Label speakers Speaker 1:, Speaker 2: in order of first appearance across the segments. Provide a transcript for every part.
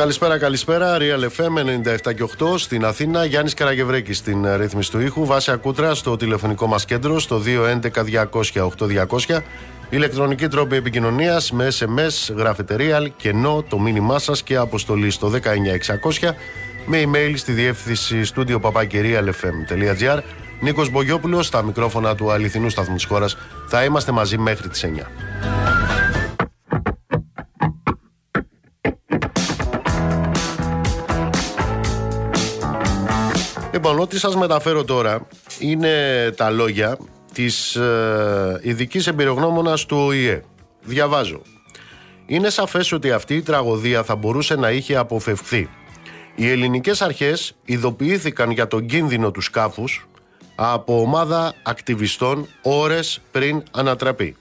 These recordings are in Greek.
Speaker 1: Καλησπέρα, καλησπέρα. Real FM 97 και 8 στην Αθήνα. Γιάννης Καραγευρέκης στην ε, ρύθμιση του ήχου. Βάση Ακούτρα στο τηλεφωνικό μας κέντρο στο 211-200-8200. Ηλεκτρονική τρόπη επικοινωνίας με SMS, γραφετερία, κενό, το μήνυμά σας και αποστολή στο 19600 με email στη διεύθυνση στούντιο παπακυρίαλfm.gr. Νίκος Μπογιόπουλος στα μικρόφωνα του αληθινού σταθμού της χώρας. Θα είμαστε μαζί μέχρι τις 9. Λοιπόν, ό,τι σας μεταφέρω τώρα είναι τα λόγια της ε, ειδικής εμπειρογνώμονας του ΟΗΕ. Διαβάζω. Είναι σαφές ότι αυτή η τραγωδία θα μπορούσε να είχε αποφευχθεί. Οι ελληνικές αρχές ειδοποιήθηκαν για τον κίνδυνο του σκάφους από ομάδα ακτιβιστών ώρες πριν ανατραπεί.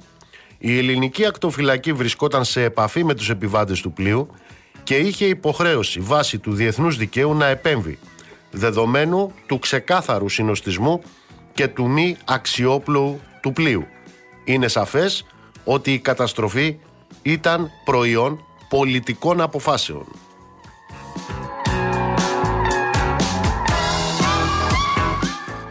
Speaker 1: Η ελληνική ακτοφυλακή βρισκόταν σε επαφή με τους επιβάτες του πλοίου και είχε υποχρέωση βάσει του διεθνούς δικαίου να επέμβει δεδομένου του ξεκάθαρου συνοστισμού και του μη αξιόπλου του πλοίου. Είναι σαφές ότι η καταστροφή ήταν προϊόν πολιτικών αποφάσεων.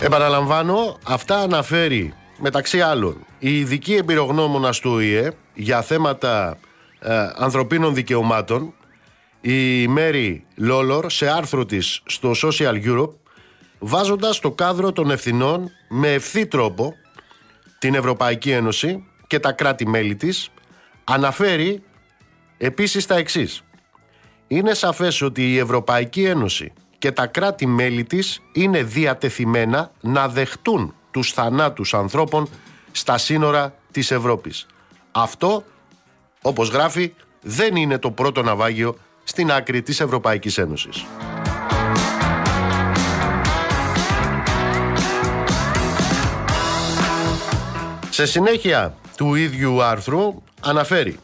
Speaker 1: Επαναλαμβάνω, αυτά αναφέρει μεταξύ άλλων η ειδική εμπειρογνώμονα του ΟΗΕ για θέματα ε, ανθρωπίνων δικαιωμάτων η Μέρι Λόλορ σε άρθρο της στο Social Europe βάζοντας το κάδρο των ευθυνών με ευθύ τρόπο την Ευρωπαϊκή Ένωση και τα κράτη-μέλη της αναφέρει επίσης τα εξής. Είναι σαφές ότι η Ευρωπαϊκή Ένωση και τα κράτη-μέλη της είναι διατεθειμένα να δεχτούν τους θανάτους ανθρώπων στα σύνορα της Ευρώπης. Αυτό, όπως γράφει, δεν είναι το πρώτο ναυάγιο στην άκρη της Ευρωπαϊκής Ένωσης. Σε συνέχεια του ίδιου άρθρου αναφέρει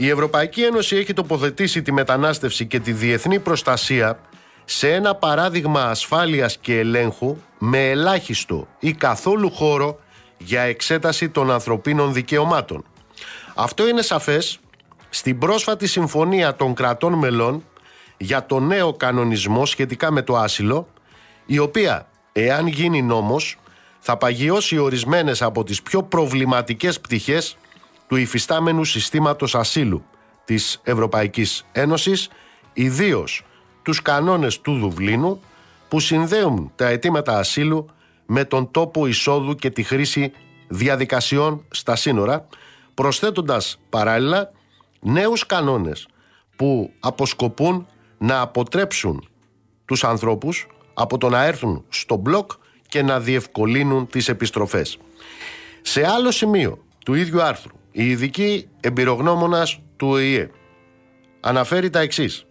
Speaker 1: η Ευρωπαϊκή Ένωση έχει τοποθετήσει τη μετανάστευση και τη διεθνή προστασία σε ένα παράδειγμα ασφάλειας και ελέγχου με ελάχιστο ή καθόλου χώρο για εξέταση των ανθρωπίνων δικαιωμάτων. Αυτό είναι σαφές στην πρόσφατη συμφωνία των κρατών μελών για το νέο κανονισμό σχετικά με το άσυλο, η οποία, εάν γίνει νόμος, θα παγιώσει ορισμένες από τις πιο προβληματικές πτυχές του υφιστάμενου συστήματος ασύλου της Ευρωπαϊκής Ένωσης, ιδίως τους κανόνες του Δουβλίνου που συνδέουν τα αιτήματα ασύλου με τον τόπο εισόδου και τη χρήση διαδικασιών στα σύνορα, προσθέτοντας παράλληλα νέους κανόνες που αποσκοπούν να αποτρέψουν τους ανθρώπους από το να έρθουν στο μπλοκ και να διευκολύνουν τις επιστροφές. Σε άλλο σημείο του ίδιου άρθρου, η ειδική εμπειρογνώμονας του ΟΗΕ αναφέρει τα εξής.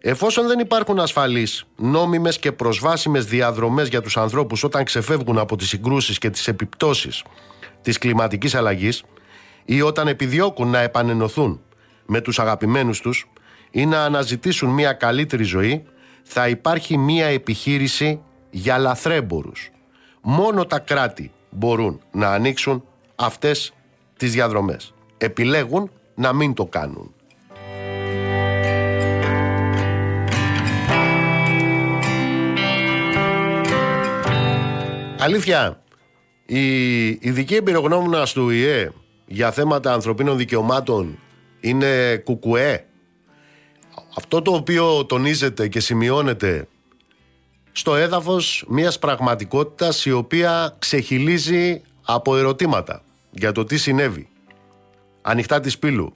Speaker 1: Εφόσον δεν υπάρχουν ασφαλείς, νόμιμες και προσβάσιμες διαδρομές για τους ανθρώπους όταν ξεφεύγουν από τις συγκρούσεις και τις επιπτώσεις της κλιματικής αλλαγής, ή όταν επιδιώκουν να επανενωθούν με τους αγαπημένους τους ή να αναζητήσουν μια καλύτερη ζωή, θα υπάρχει μια επιχείρηση για λαθρέμπορους. Μόνο τα κράτη μπορούν να ανοίξουν αυτές τις διαδρομές. Επιλέγουν να μην το κάνουν. Αλήθεια, η ειδική εμπειρογνώμονα του ΙΕ για θέματα ανθρωπίνων δικαιωμάτων είναι κουκουέ. Αυτό το οποίο τονίζεται και σημειώνεται στο έδαφος μιας πραγματικότητας η οποία ξεχυλίζει από ερωτήματα για το τι συνέβη. Ανοιχτά της πύλου.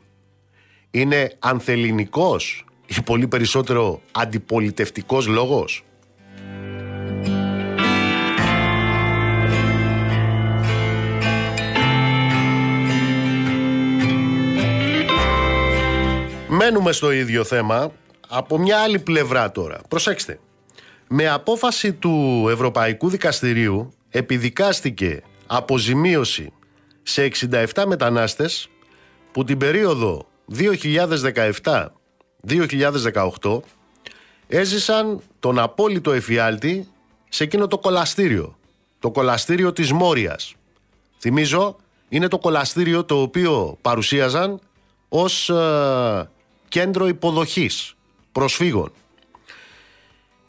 Speaker 1: Είναι ανθεληνικός ή πολύ περισσότερο αντιπολιτευτικός λόγος; Μένουμε στο ίδιο θέμα από μια άλλη πλευρά τώρα. Προσέξτε. Με απόφαση του Ευρωπαϊκού Δικαστηρίου επιδικάστηκε αποζημίωση σε 67 μετανάστες που την περίοδο 2017-2018 έζησαν τον απόλυτο εφιάλτη σε εκείνο το κολαστήριο. Το κολαστήριο της Μόριας. Θυμίζω, είναι το κολαστήριο το οποίο παρουσίαζαν ως ε, κέντρο υποδοχής προσφύγων.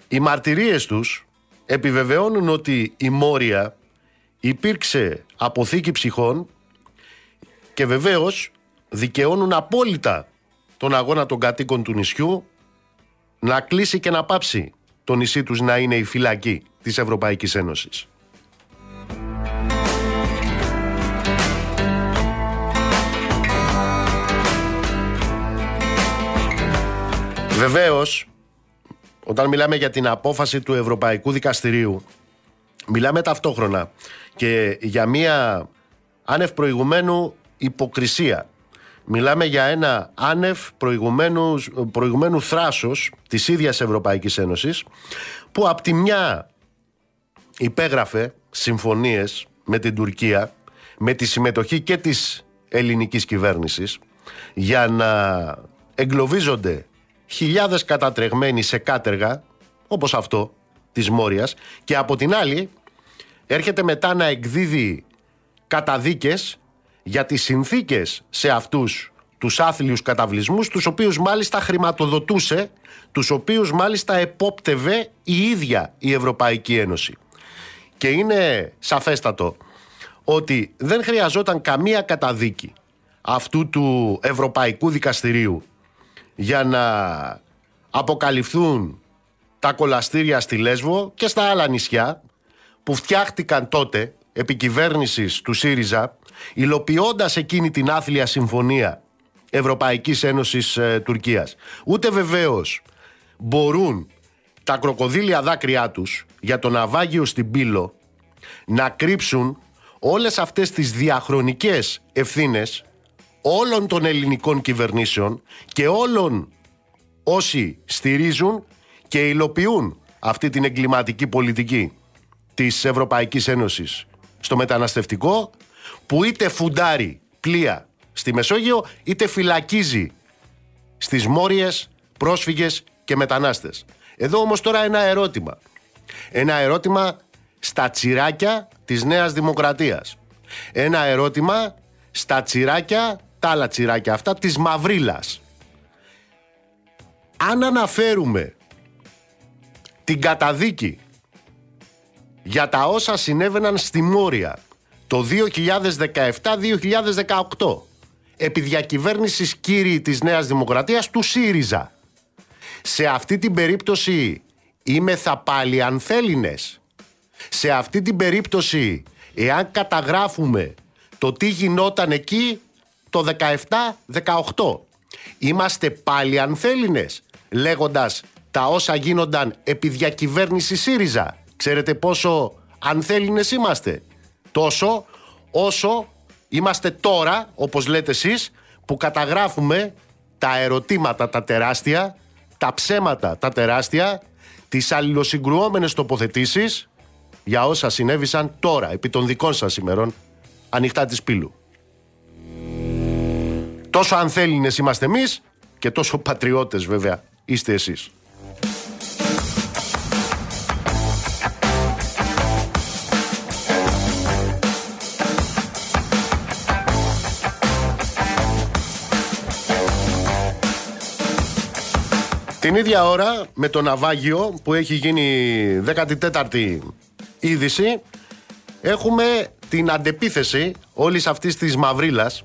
Speaker 1: Οι μαρτυρίες τους επιβεβαιώνουν ότι η Μόρια υπήρξε αποθήκη ψυχών και βεβαίως δικαιώνουν απόλυτα τον αγώνα των κατοίκων του νησιού να κλείσει και να πάψει το νησί τους να είναι η φυλακή της Ευρωπαϊκής Ένωσης. Βεβαίως, όταν μιλάμε για την απόφαση του Ευρωπαϊκού Δικαστηρίου, μιλάμε ταυτόχρονα και για μία άνευ προηγουμένου υποκρισία. Μιλάμε για ένα άνευ προηγουμένου, προηγουμένου θράσος της ίδιας Ευρωπαϊκής Ένωσης που από τη μια υπέγραφε συμφωνίες με την Τουρκία με τη συμμετοχή και της ελληνικής κυβέρνησης για να εγκλωβίζονται χιλιάδες κατατρεγμένοι σε κάτεργα όπως αυτό της Μόριας και από την άλλη έρχεται μετά να εκδίδει καταδίκες για τις συνθήκες σε αυτούς τους άθλιους καταβλισμούς τους οποίους μάλιστα χρηματοδοτούσε τους οποίους μάλιστα επόπτευε η ίδια η Ευρωπαϊκή Ένωση. Και είναι σαφέστατο ότι δεν χρειαζόταν καμία καταδίκη αυτού του Ευρωπαϊκού Δικαστηρίου για να αποκαλυφθούν τα κολαστήρια στη Λέσβο και στα άλλα νησιά που φτιάχτηκαν τότε επί του ΣΥΡΙΖΑ υλοποιώντας εκείνη την άθλια συμφωνία Ευρωπαϊκής Ένωσης ε, Τουρκίας. Ούτε βεβαίως μπορούν τα κροκοδίλια δάκρυά τους για το ναυάγιο στην Πύλο να κρύψουν όλες αυτές τις διαχρονικές ευθύνες όλων των ελληνικών κυβερνήσεων και όλων όσοι στηρίζουν και υλοποιούν αυτή την εγκληματική πολιτική της Ευρωπαϊκής Ένωσης στο μεταναστευτικό που είτε φουντάρει πλοία στη Μεσόγειο είτε φυλακίζει στις μόριες πρόσφυγες και μετανάστες. Εδώ όμως τώρα ένα ερώτημα. Ένα ερώτημα στα τσιράκια της Νέας Δημοκρατίας. Ένα ερώτημα στα τσιράκια τα άλλα τσιράκια αυτά της Μαυρίλας. Αν αναφέρουμε την καταδίκη για τα όσα συνέβαιναν στη Μόρια το 2017-2018 επί διακυβέρνησης κύριοι της Νέας Δημοκρατίας του ΣΥΡΙΖΑ. Σε αυτή την περίπτωση είμαι θα πάλι ανθέλινες. Σε αυτή την περίπτωση εάν καταγράφουμε το τι γινόταν εκεί το 17-18. Είμαστε πάλι ανθέλινες λέγοντας τα όσα γίνονταν επί διακυβέρνησης ΣΥΡΙΖΑ. Ξέρετε πόσο ανθέλινες είμαστε; Τόσο όσο είμαστε τώρα, όπως λέτε εσείς, που καταγράφουμε τα ερωτήματα τα τεράστια, τα ψέματα τα τεράστια, τις αλληλοσυγκρουόμενες τοποθετήσεις για όσα συνέβησαν τώρα, επί των δικών σας ημερών, ανοιχτά της πύλου. Τόσο ανθέλινες είμαστε εμείς και τόσο πατριώτες βέβαια είστε εσείς. Την ίδια ώρα με το ναυάγιο που έχει γίνει 14η είδηση έχουμε την αντεπίθεση όλης αυτής της μαυρίλας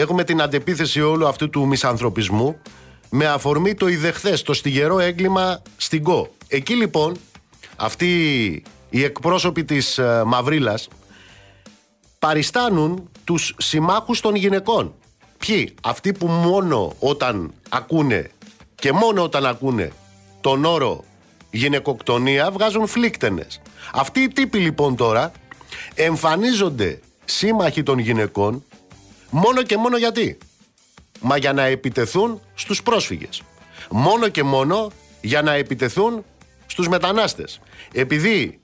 Speaker 1: έχουμε την αντεπίθεση όλου αυτού του μισανθρωπισμού με αφορμή το ιδεχθές, το στιγερό έγκλημα στην ΚΟ. Εκεί λοιπόν αυτοί οι εκπρόσωποι της ε, Μαυρίλας παριστάνουν τους συμμάχους των γυναικών. Ποιοι, αυτοί που μόνο όταν ακούνε και μόνο όταν ακούνε τον όρο γυναικοκτονία βγάζουν φλίκτενες. Αυτοί οι τύποι λοιπόν τώρα εμφανίζονται σύμμαχοι των γυναικών Μόνο και μόνο γιατί; Μα για να επιτεθούν στους πρόσφυγες. Μόνο και μόνο για να επιτεθούν στους μετανάστες. Επειδή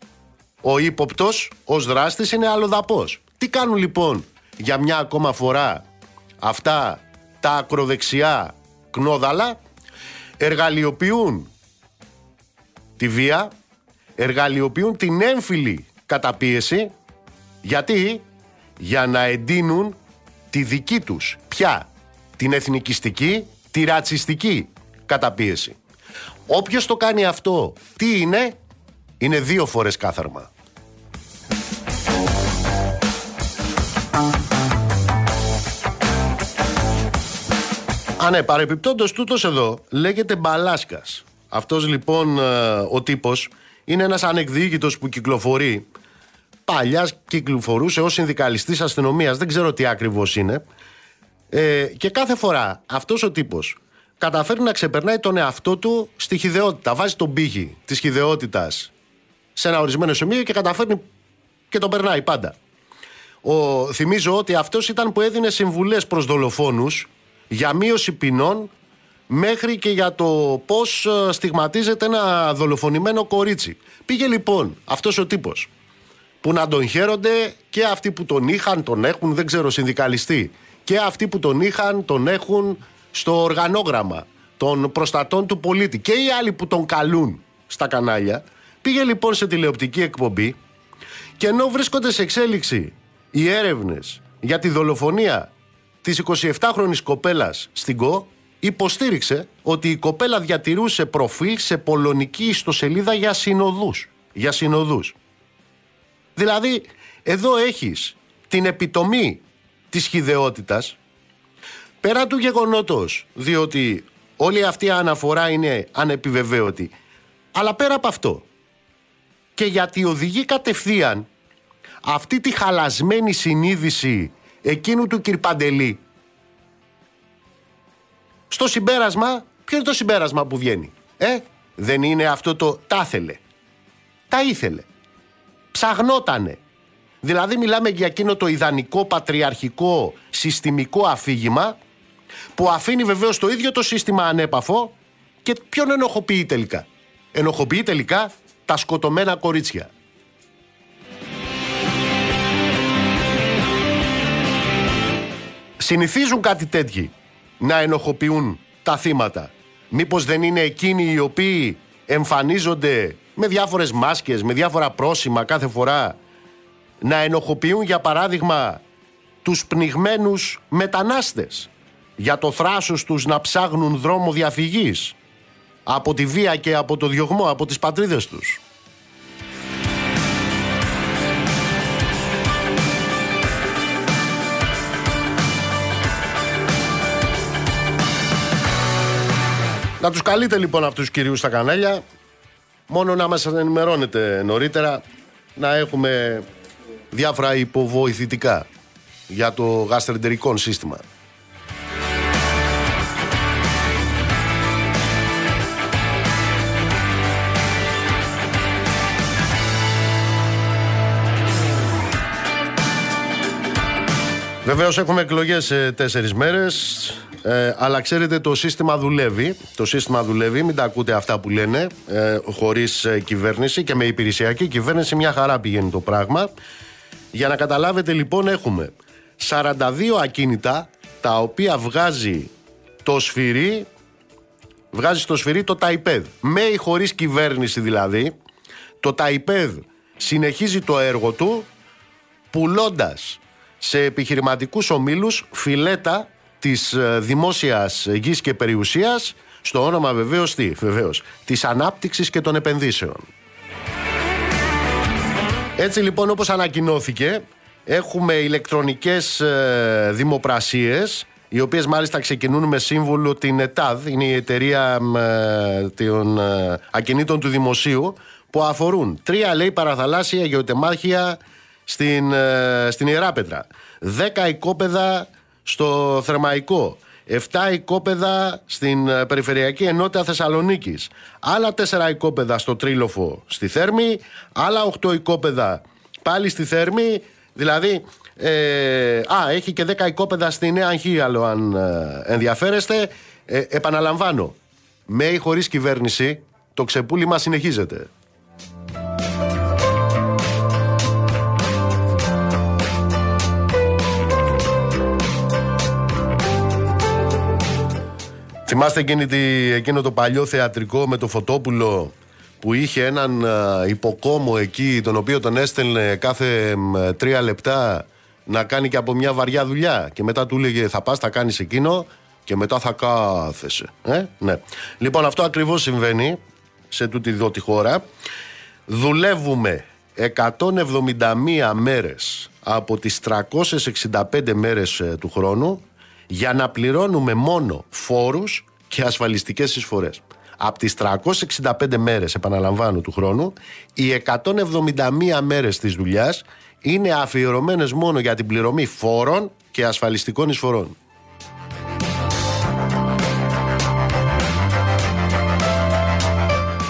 Speaker 1: ο ύποπτος ως δράστης είναι αλλοδαπός. Τι κάνουν λοιπόν για μια ακόμα φορά αυτά τα ακροδεξιά κνόδαλα; Εργαλειοποιούν τη βία, εργαλειοποιούν την έμφυλη καταπίεση γιατί; Για να εντείνουν τη δική τους πια την εθνικιστική, τη ρατσιστική καταπίεση. Όποιος το κάνει αυτό, τι είναι, είναι δύο φορές κάθαρμα. Α, ναι, παρεπιπτόντως τούτος εδώ λέγεται Μπαλάσκας. Αυτός λοιπόν ε, ο τύπος είναι ένας ανεκδίκητος που κυκλοφορεί. Παλιάς κυκλοφορούσε ως συνδικαλιστής αστυνομίας, δεν ξέρω τι ακριβώς είναι. Ε, και κάθε φορά αυτός ο τύπος καταφέρει να ξεπερνάει τον εαυτό του στη χιδεότητα. Βάζει τον πύχη της χιδεότητας σε ένα ορισμένο σημείο και καταφέρνει και τον περνάει πάντα. Ο, θυμίζω ότι αυτός ήταν που έδινε συμβουλές προς δολοφόνους για μείωση ποινών μέχρι και για το πώς ε, στιγματίζεται ένα δολοφονημένο κορίτσι. Πήγε λοιπόν αυτός ο τύπος που να τον χαίρονται και αυτοί που τον είχαν, τον έχουν, δεν ξέρω, συνδικαλιστή και αυτοί που τον είχαν, τον έχουν στο οργανόγραμμα των προστατών του πολίτη και οι άλλοι που τον καλούν στα κανάλια. Πήγε λοιπόν σε τηλεοπτική εκπομπή και ενώ βρίσκονται σε εξέλιξη οι έρευνες για τη δολοφονία της 27χρονης κοπέλας στην ΚΟ υποστήριξε ότι η κοπέλα διατηρούσε προφίλ σε πολωνική ιστοσελίδα για συνοδούς. Για συνοδούς. Δηλαδή, εδώ έχεις την επιτομή της χιδεότητας πέρα του γεγονότος, διότι όλη αυτή η αναφορά είναι ανεπιβεβαίωτη, αλλά πέρα από αυτό και γιατί οδηγεί κατευθείαν αυτή τη χαλασμένη συνείδηση εκείνου του Κυρπαντελή στο συμπέρασμα, ποιο είναι το συμπέρασμα που βγαίνει. Ε, δεν είναι αυτό το τα ήθελε. Τα ήθελε. Ψαγνότανε. Δηλαδή μιλάμε για εκείνο το ιδανικό πατριαρχικό συστημικό αφήγημα που αφήνει βεβαίως το ίδιο το σύστημα ανέπαφο και ποιον ενοχοποιεί τελικά. Ενοχοποιεί τελικά τα σκοτωμένα κορίτσια. Συνηθίζουν κάτι τέτοιοι να ενοχοποιούν τα θύματα. Μήπως δεν είναι εκείνοι οι οποίοι εμφανίζονται με διάφορες μάσκες, με διάφορα πρόσημα κάθε φορά να ενοχοποιούν για παράδειγμα τους πνιγμένους μετανάστες για το θράσος τους να ψάχνουν δρόμο διαφυγής από τη βία και από το διωγμό από τις πατρίδες τους. Να τους καλείτε λοιπόν αυτούς τους κυρίους στα κανάλια μόνο να μας ενημερώνετε νωρίτερα να έχουμε διάφορα υποβοηθητικά για το γαστρεντερικό σύστημα. Βεβαίως έχουμε εκλογές σε τέσσερις μέρες. Ε, αλλά ξέρετε, το σύστημα δουλεύει. Το σύστημα δουλεύει, μην τα ακούτε αυτά που λένε, ε, χωρίς ε, κυβέρνηση και με υπηρεσιακή κυβέρνηση. Μια χαρά πηγαίνει το πράγμα. Για να καταλάβετε, λοιπόν, έχουμε 42 ακίνητα τα οποία βγάζει το σφυρί, βγάζει στο σφυρί το ΤΑΙΠΕΔ. Με ή χωρίς κυβέρνηση δηλαδή, το ΤΑΙΠΕΔ συνεχίζει το έργο του πουλώντας σε επιχειρηματικούς ομίλους φιλέτα της ε, δημόσιας γης και περιουσίας στο όνομα βεβαίως τι, βεβαίως, της ανάπτυξης και των επενδύσεων. Έτσι λοιπόν όπως ανακοινώθηκε έχουμε ηλεκτρονικές ε, δημοπρασίες οι οποίες μάλιστα ξεκινούν με σύμβουλο την ΕΤΑΔ, είναι η εταιρεία ε, των ε, ακινήτων του δημοσίου που αφορούν τρία λέει παραθαλάσσια γεωτεμάχια στην, ε, στην Ιεράπετρα. 10 οικόπεδα στο Θερμαϊκό. 7 οικόπεδα στην ε, Περιφερειακή Ενότητα Θεσσαλονίκης. Άλλα 4 οικόπεδα στο Τρίλοφο στη Θέρμη. Άλλα 8 οικόπεδα πάλι στη Θέρμη. Δηλαδή, ε, α, έχει και 10 οικόπεδα στη Νέα Αγχίαλο αν ε, ενδιαφέρεστε. Ε, επαναλαμβάνω, με ή χωρίς κυβέρνηση, το ξεπούλημα συνεχίζεται. Θυμάστε εκείνη τη, εκείνο το παλιό θεατρικό με το Φωτόπουλο που είχε έναν υποκόμο εκεί τον οποίο τον έστελνε κάθε τρία λεπτά να κάνει και από μια βαριά δουλειά και μετά του έλεγε θα πας θα κάνεις εκείνο και μετά θα κάθεσαι. Ε; Ναι. Λοιπόν, αυτό ακριβώς συμβαίνει σε τούτη εδώ τη χώρα. Δουλεύουμε 171 μέρες από τις 365 μέρες ε, του χρόνου για να πληρώνουμε μόνο φόρους και ασφαλιστικές εισφορές. Από τις 365 μέρες, επαναλαμβάνω, του χρόνου, οι 171 μέρες της δουλειάς είναι αφιερωμένες μόνο για την πληρωμή φόρων και ασφαλιστικών εισφορών.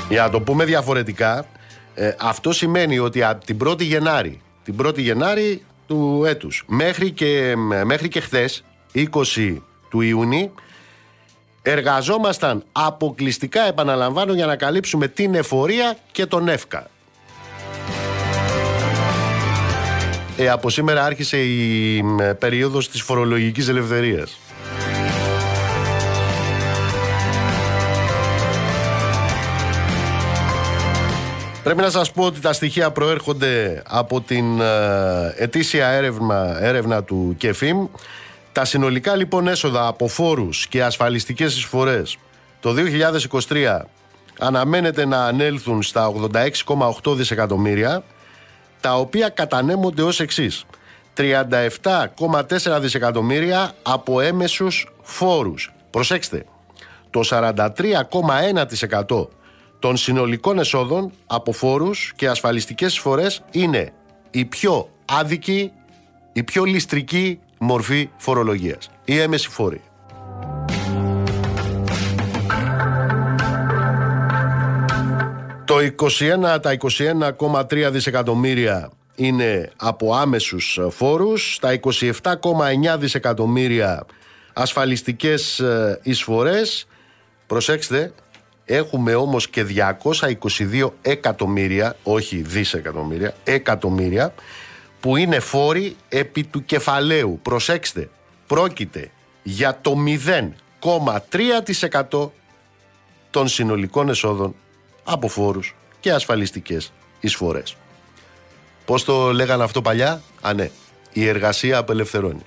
Speaker 1: Για να το πούμε διαφορετικά, ε, αυτό σημαίνει ότι από την 1η Γενάρη, την 1η Γενάρη του έτους, μέχρι και, μέχρι και χθες, 20 του Ιούνιου, εργαζόμασταν αποκλειστικά, επαναλαμβάνω, για να καλύψουμε την εφορία και τον ΕΦΚΑ. Ε, από σήμερα άρχισε η περίοδος της φορολογικής ελευθερίας. Πρέπει να σας πω ότι τα στοιχεία προέρχονται από την ε, ετήσια έρευνα, έρευνα του ΚΕΦΙΜ. Τα συνολικά λοιπόν έσοδα από φόρους και ασφαλιστικές εισφορές το 2023 αναμένεται να ανέλθουν στα 86,8 δισεκατομμύρια τα οποία κατανέμονται ως εξής 37,4 δισεκατομμύρια από έμεσους φόρους. Προσέξτε, το 43,1% των συνολικών εσόδων από φόρους και ασφαλιστικές εισφορές είναι η πιο άδικη, η πιο ληστρική μορφή φορολογίας. Η έμεση φόρη. Το 21, τα 21,3 δισεκατομμύρια είναι από άμεσους φόρους, τα 27,9 δισεκατομμύρια ασφαλιστικές ε, εισφορές. Προσέξτε, Έχουμε όμως και 222 εκατομμύρια, όχι δισεκατομμύρια, εκατομμύρια, που είναι φόροι επί του κεφαλαίου. Προσέξτε, πρόκειται για το 0,3% των συνολικών εσόδων από φόρους και ασφαλιστικές εισφορές. Πώς το λέγανε αυτό παλιά; Α, ναι. Η εργασία απελευθερώνει.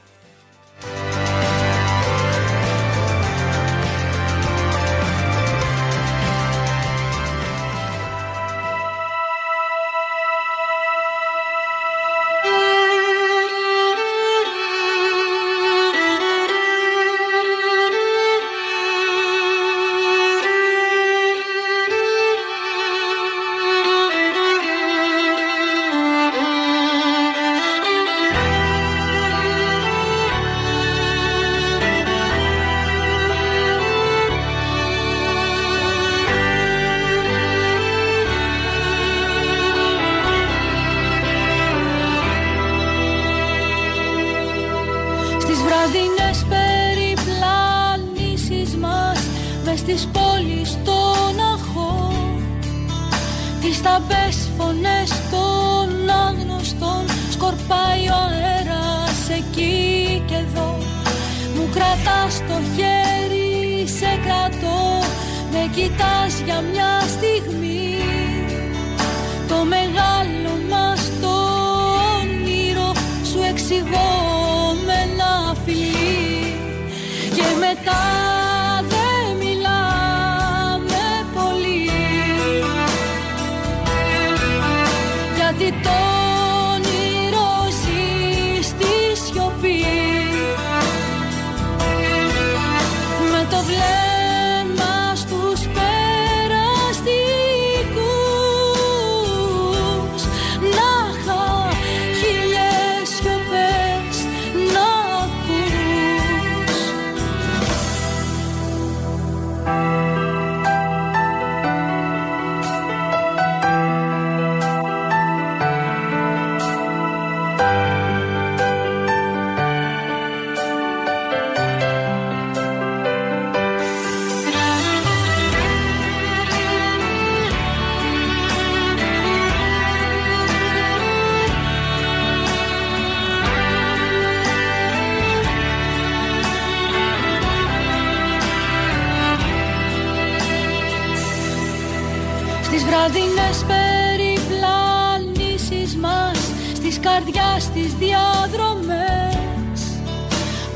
Speaker 2: Τις διαδρομές.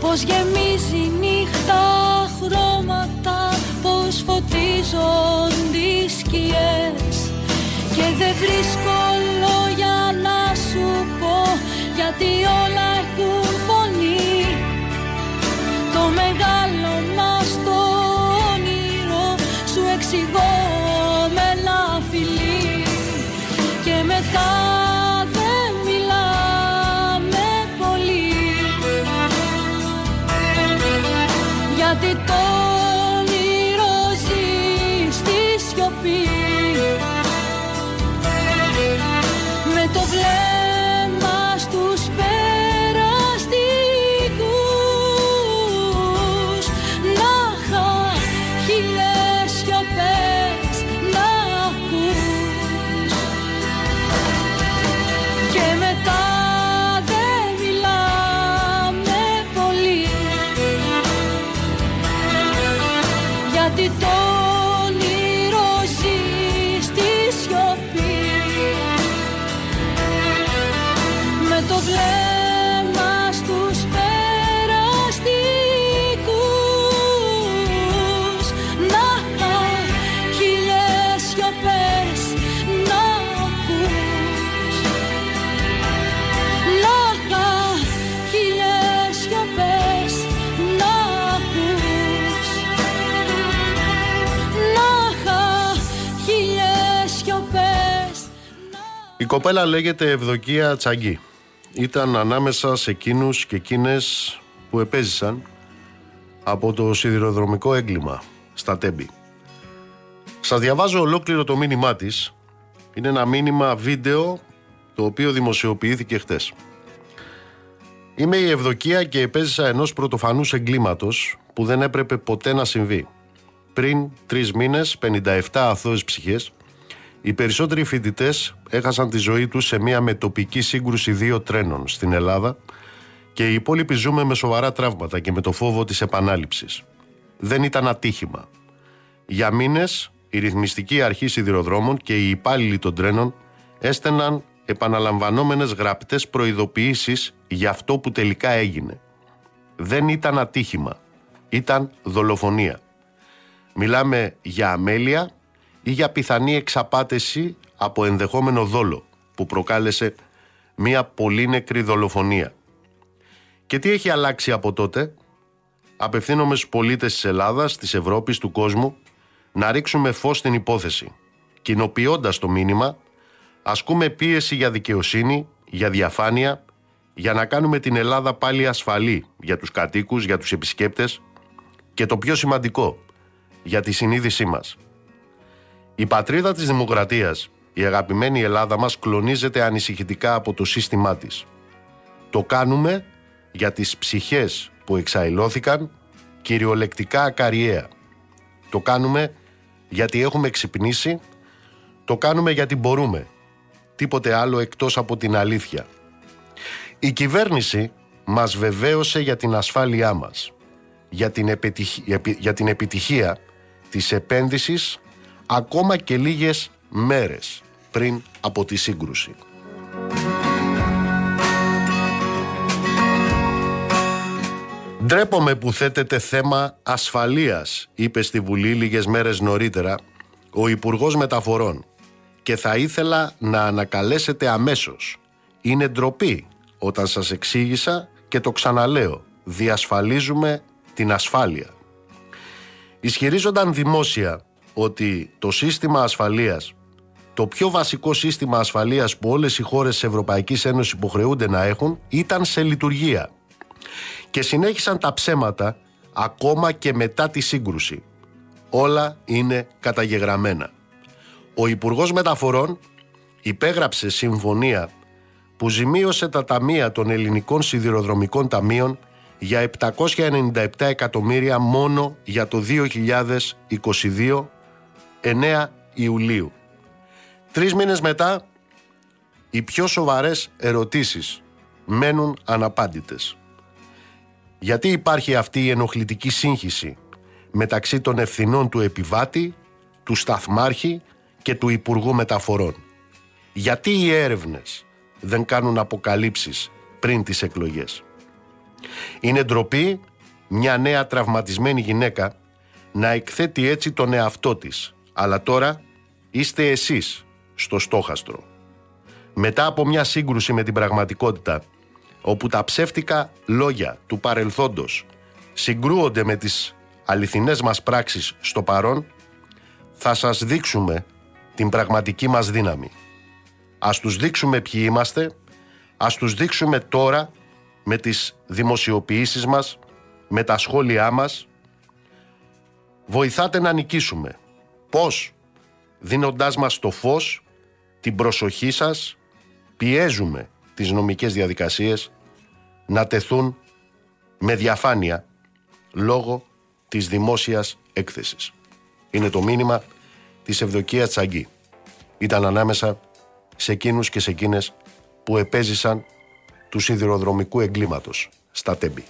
Speaker 2: Πως γεμίζει νύχτα χρώματα πως φωτίζουν τις σκιές. Και δεν βρίσκω λόγια να σου πω γιατί όλα
Speaker 1: κοπέλα λέγεται Ευδοκία Τσαγκή. Ήταν ανάμεσα σε εκείνους και εκείνες που επέζησαν από το σιδηροδρομικό έγκλημα στα Τέμπη. Σας διαβάζω ολόκληρο το μήνυμά της. Είναι ένα μήνυμα βίντεο το οποίο δημοσιοποιήθηκε χτες. Είμαι η Ευδοκία και επέζησα ενός πρωτοφανούς εγκλήματος που δεν έπρεπε ποτέ να συμβεί. Πριν τρεις μήνες, 57 αθώες ψυχές οι περισσότεροι φοιτητές έχασαν τη ζωή τους σε μια μετοπική σύγκρουση δύο τρένων στην Ελλάδα και οι υπόλοιποι ζούμε με σοβαρά τραύματα και με το φόβο της επανάληψης. Δεν ήταν ατύχημα. Για μήνες η ρυθμιστική αρχή σιδηροδρόμων και οι υπάλληλοι των τρένων έστεναν επαναλαμβανόμενες γραπτές προειδοποιήσεις για αυτό που τελικά έγινε. Δεν ήταν ατύχημα. Ήταν δολοφονία. Μιλάμε για αμέλεια ή για πιθανή εξαπάτηση από ενδεχόμενο δόλο που προκάλεσε μια πολύ νεκρή δολοφονία. Και τι έχει αλλάξει από τότε; Απευθύνομαι στους πολίτες της Ελλάδας, της Ευρώπης, του κόσμου να ρίξουμε φως στην υπόθεση. Κοινοποιώντας το μήνυμα, ασκούμε πίεση για δικαιοσύνη, για διαφάνεια, για να κάνουμε την Ελλάδα πάλι ασφαλή για τους κατοίκους, για τους επισκέπτες και το πιο σημαντικό, για τη συνείδησή μας. Η πατρίδα της δημοκρατίας, η αγαπημένη Ελλάδα μας, κλονίζεται ανησυχητικά από το σύστημά της. Το κάνουμε για τις ψυχές που εξαϊλώθηκαν κυριολεκτικά ακαριέα. Το κάνουμε γιατί έχουμε ξυπνήσει, το κάνουμε γιατί μπορούμε. Τίποτε άλλο εκτός από την αλήθεια. Η κυβέρνηση μας βεβαίωσε για την ασφάλειά μας, για την, επιτυχ- επι- για την επιτυχία της επένδυσης ακόμα και λίγες μέρες πριν από τη σύγκρουση. Ντρέπομαι που θέτεται θέμα ασφαλείας, είπε στη Βουλή λίγες μέρες νωρίτερα ο Υπουργός Μεταφορών και θα ήθελα να ανακαλέσετε αμέσως. Είναι ντροπή όταν σας εξήγησα και το ξαναλέω. Διασφαλίζουμε την ασφάλεια. Ισχυρίζονταν δημόσια ότι το σύστημα ασφαλείας, το πιο βασικό σύστημα ασφαλείας που όλες οι χώρες της Ευρωπαϊκής Ένωσης υποχρεούνται να έχουν, ήταν σε λειτουργία. Και συνέχισαν τα ψέματα ακόμα και μετά τη σύγκρουση. Όλα είναι καταγεγραμμένα. Ο Υπουργός Μεταφορών υπέγραψε συμφωνία που ζημίωσε τα ταμεία των ελληνικών σιδηροδρομικών ταμείων για 797 εκατομμύρια μόνο για το 2022, 9 Ιουλίου. Τρεις μήνες μετά, οι πιο σοβαρές ερωτήσεις μένουν αναπάντητες. Γιατί υπάρχει αυτή η ενοχλητική σύγχυση μεταξύ των ευθυνών του επιβάτη, του σταθμάρχη και του Υπουργού Μεταφορών; Γιατί οι έρευνες δεν κάνουν αποκαλύψεις πριν τις εκλογές; Είναι ντροπή
Speaker 3: μια νέα τραυματισμένη γυναίκα να εκθέτει έτσι τον εαυτό της. Αλλά τώρα είστε εσείς στο στόχαστρο. Μετά από μια σύγκρουση με την πραγματικότητα, όπου τα ψεύτικα λόγια του παρελθόντος συγκρούονται με τις αληθινές μας πράξεις στο παρόν, θα σας δείξουμε την πραγματική μας δύναμη. Ας τους δείξουμε ποιοι είμαστε, ας τους δείξουμε τώρα με τις δημοσιοποιήσεις μας, με τα σχόλιά μας. Βοηθάτε να νικήσουμε. Πώς; Δίνοντάς μας το φως, την προσοχή σας, πιέζουμε τις νομικές διαδικασίες να τεθούν με διαφάνεια λόγω της δημόσιας έκθεσης. Είναι το μήνυμα της Ευδοκίας Τσαγκή. Ήταν ανάμεσα σε εκείνους και σε εκείνες που επέζησαν του σιδηροδρομικού εγκλήματος στα Τέμπη.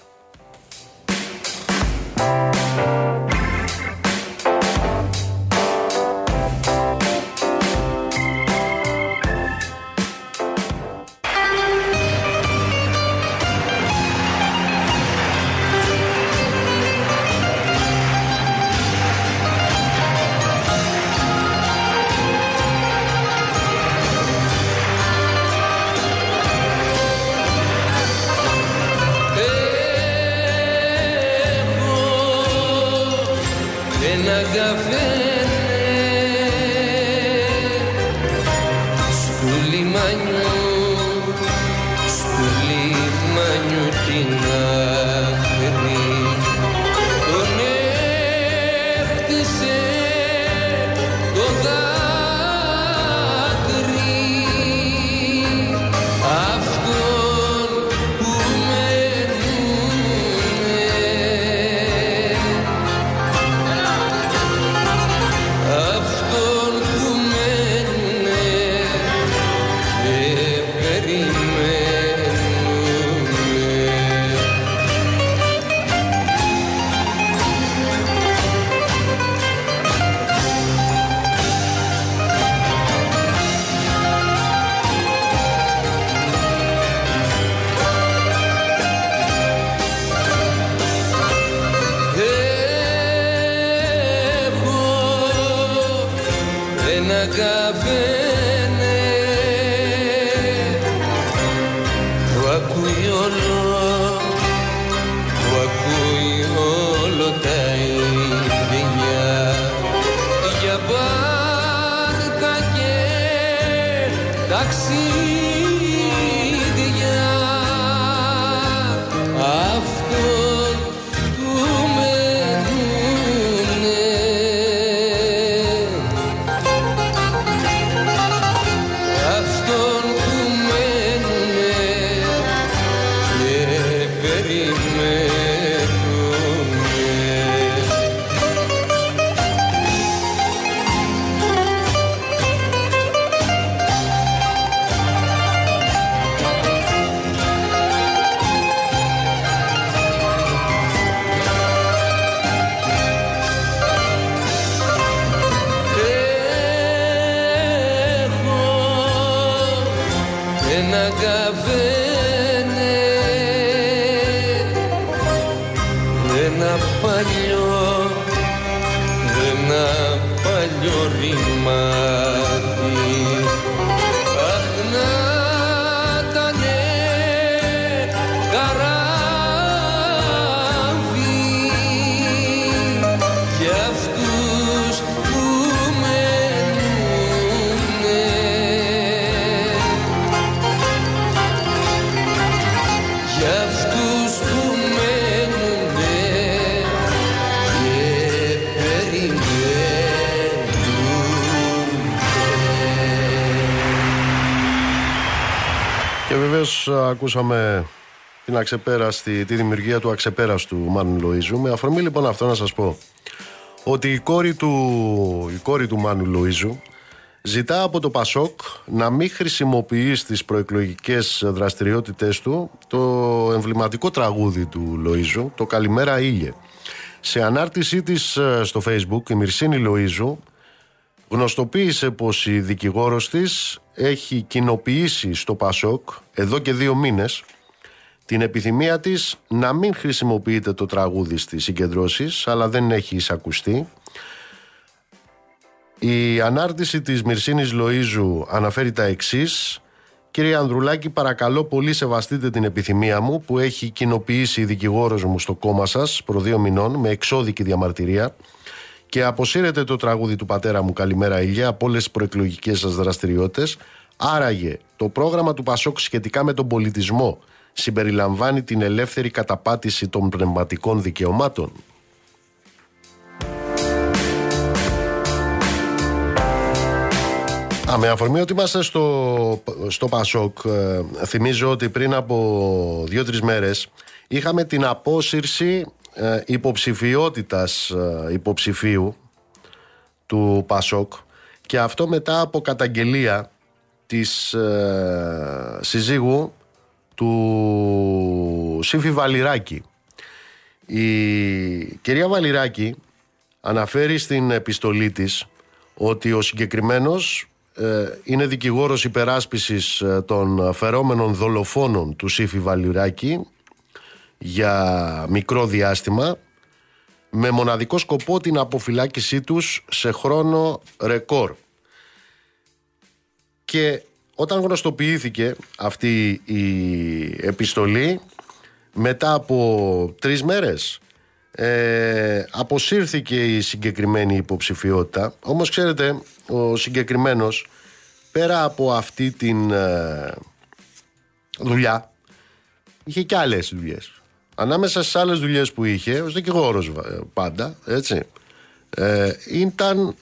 Speaker 3: Ακούσαμε την αξεπέραστη, τη δημιουργία του αξεπέραστου Μάνου Λοΐζου. Με αφορμή λοιπόν αυτό να σας πω ότι η κόρη του, η κόρη του Μάνου Λοΐζου ζητά από το Πασόκ να μην χρησιμοποιεί στις προεκλογικές δραστηριότητες του το εμβληματικό τραγούδι του Λοΐζου, το «Καλημέρα Ήλιε». Σε ανάρτησή της ε, στο facebook η Μυρσίνη Λοΐζου γνωστοποίησε πως η δικηγόρος της έχει κοινοποιήσει στο Πασόκ εδώ και δύο μήνες
Speaker 1: την επιθυμία της να μην χρησιμοποιείται το τραγούδι στις συγκεντρώσεις αλλά δεν έχει εισακουστεί. Η ανάρτηση της Μυρσίνης Λοΐζου αναφέρει τα εξής. Κύριε Ανδρουλάκη, παρακαλώ πολύ σεβαστείτε την επιθυμία μου που έχει κοινοποιήσει η δικηγόρος μου στο κόμμα σας προ δύο μηνών με εξώδικη διαμαρτυρία και αποσύρετε το τραγούδι του πατέρα μου Καλημέρα Ηλιά από όλες τις προεκλογικές σας δραστηριότητες. Άραγε, το πρόγραμμα του Πασόκ σχετικά με τον πολιτισμό συμπεριλαμβάνει την ελεύθερη καταπάτηση των πνευματικών δικαιωμάτων. Α, με αφορμή ότι είμαστε στο, στο Πασόκ, ε, θυμίζω ότι πριν από δύο-τρεις μέρες είχαμε την απόσυρση ε, υποψηφιότητας ε, υποψηφίου του Πασόκ και αυτό μετά από καταγγελία της ε, συζύγου του Σύφη Βαλιράκη. Η κυρία Βαλιράκη αναφέρει στην επιστολή της ότι ο συγκεκριμένος ε, είναι δικηγόρος υπεράσπισης ε, των φερόμενων δολοφόνων του Σύφη Βαλιράκη για μικρό διάστημα με μοναδικό σκοπό την αποφυλάκησή τους σε χρόνο ρεκόρ. Και όταν γνωστοποιήθηκε αυτή η επιστολή μετά από τρεις μέρες ε, αποσύρθηκε η συγκεκριμένη υποψηφιότητα όμως ξέρετε ο συγκεκριμένος πέρα από αυτή την ε, δουλειά είχε και άλλες δουλειές ανάμεσα στις άλλες δουλειές που είχε, ως δικηγόρο ε, πάντα, έτσι, ε, ήταν.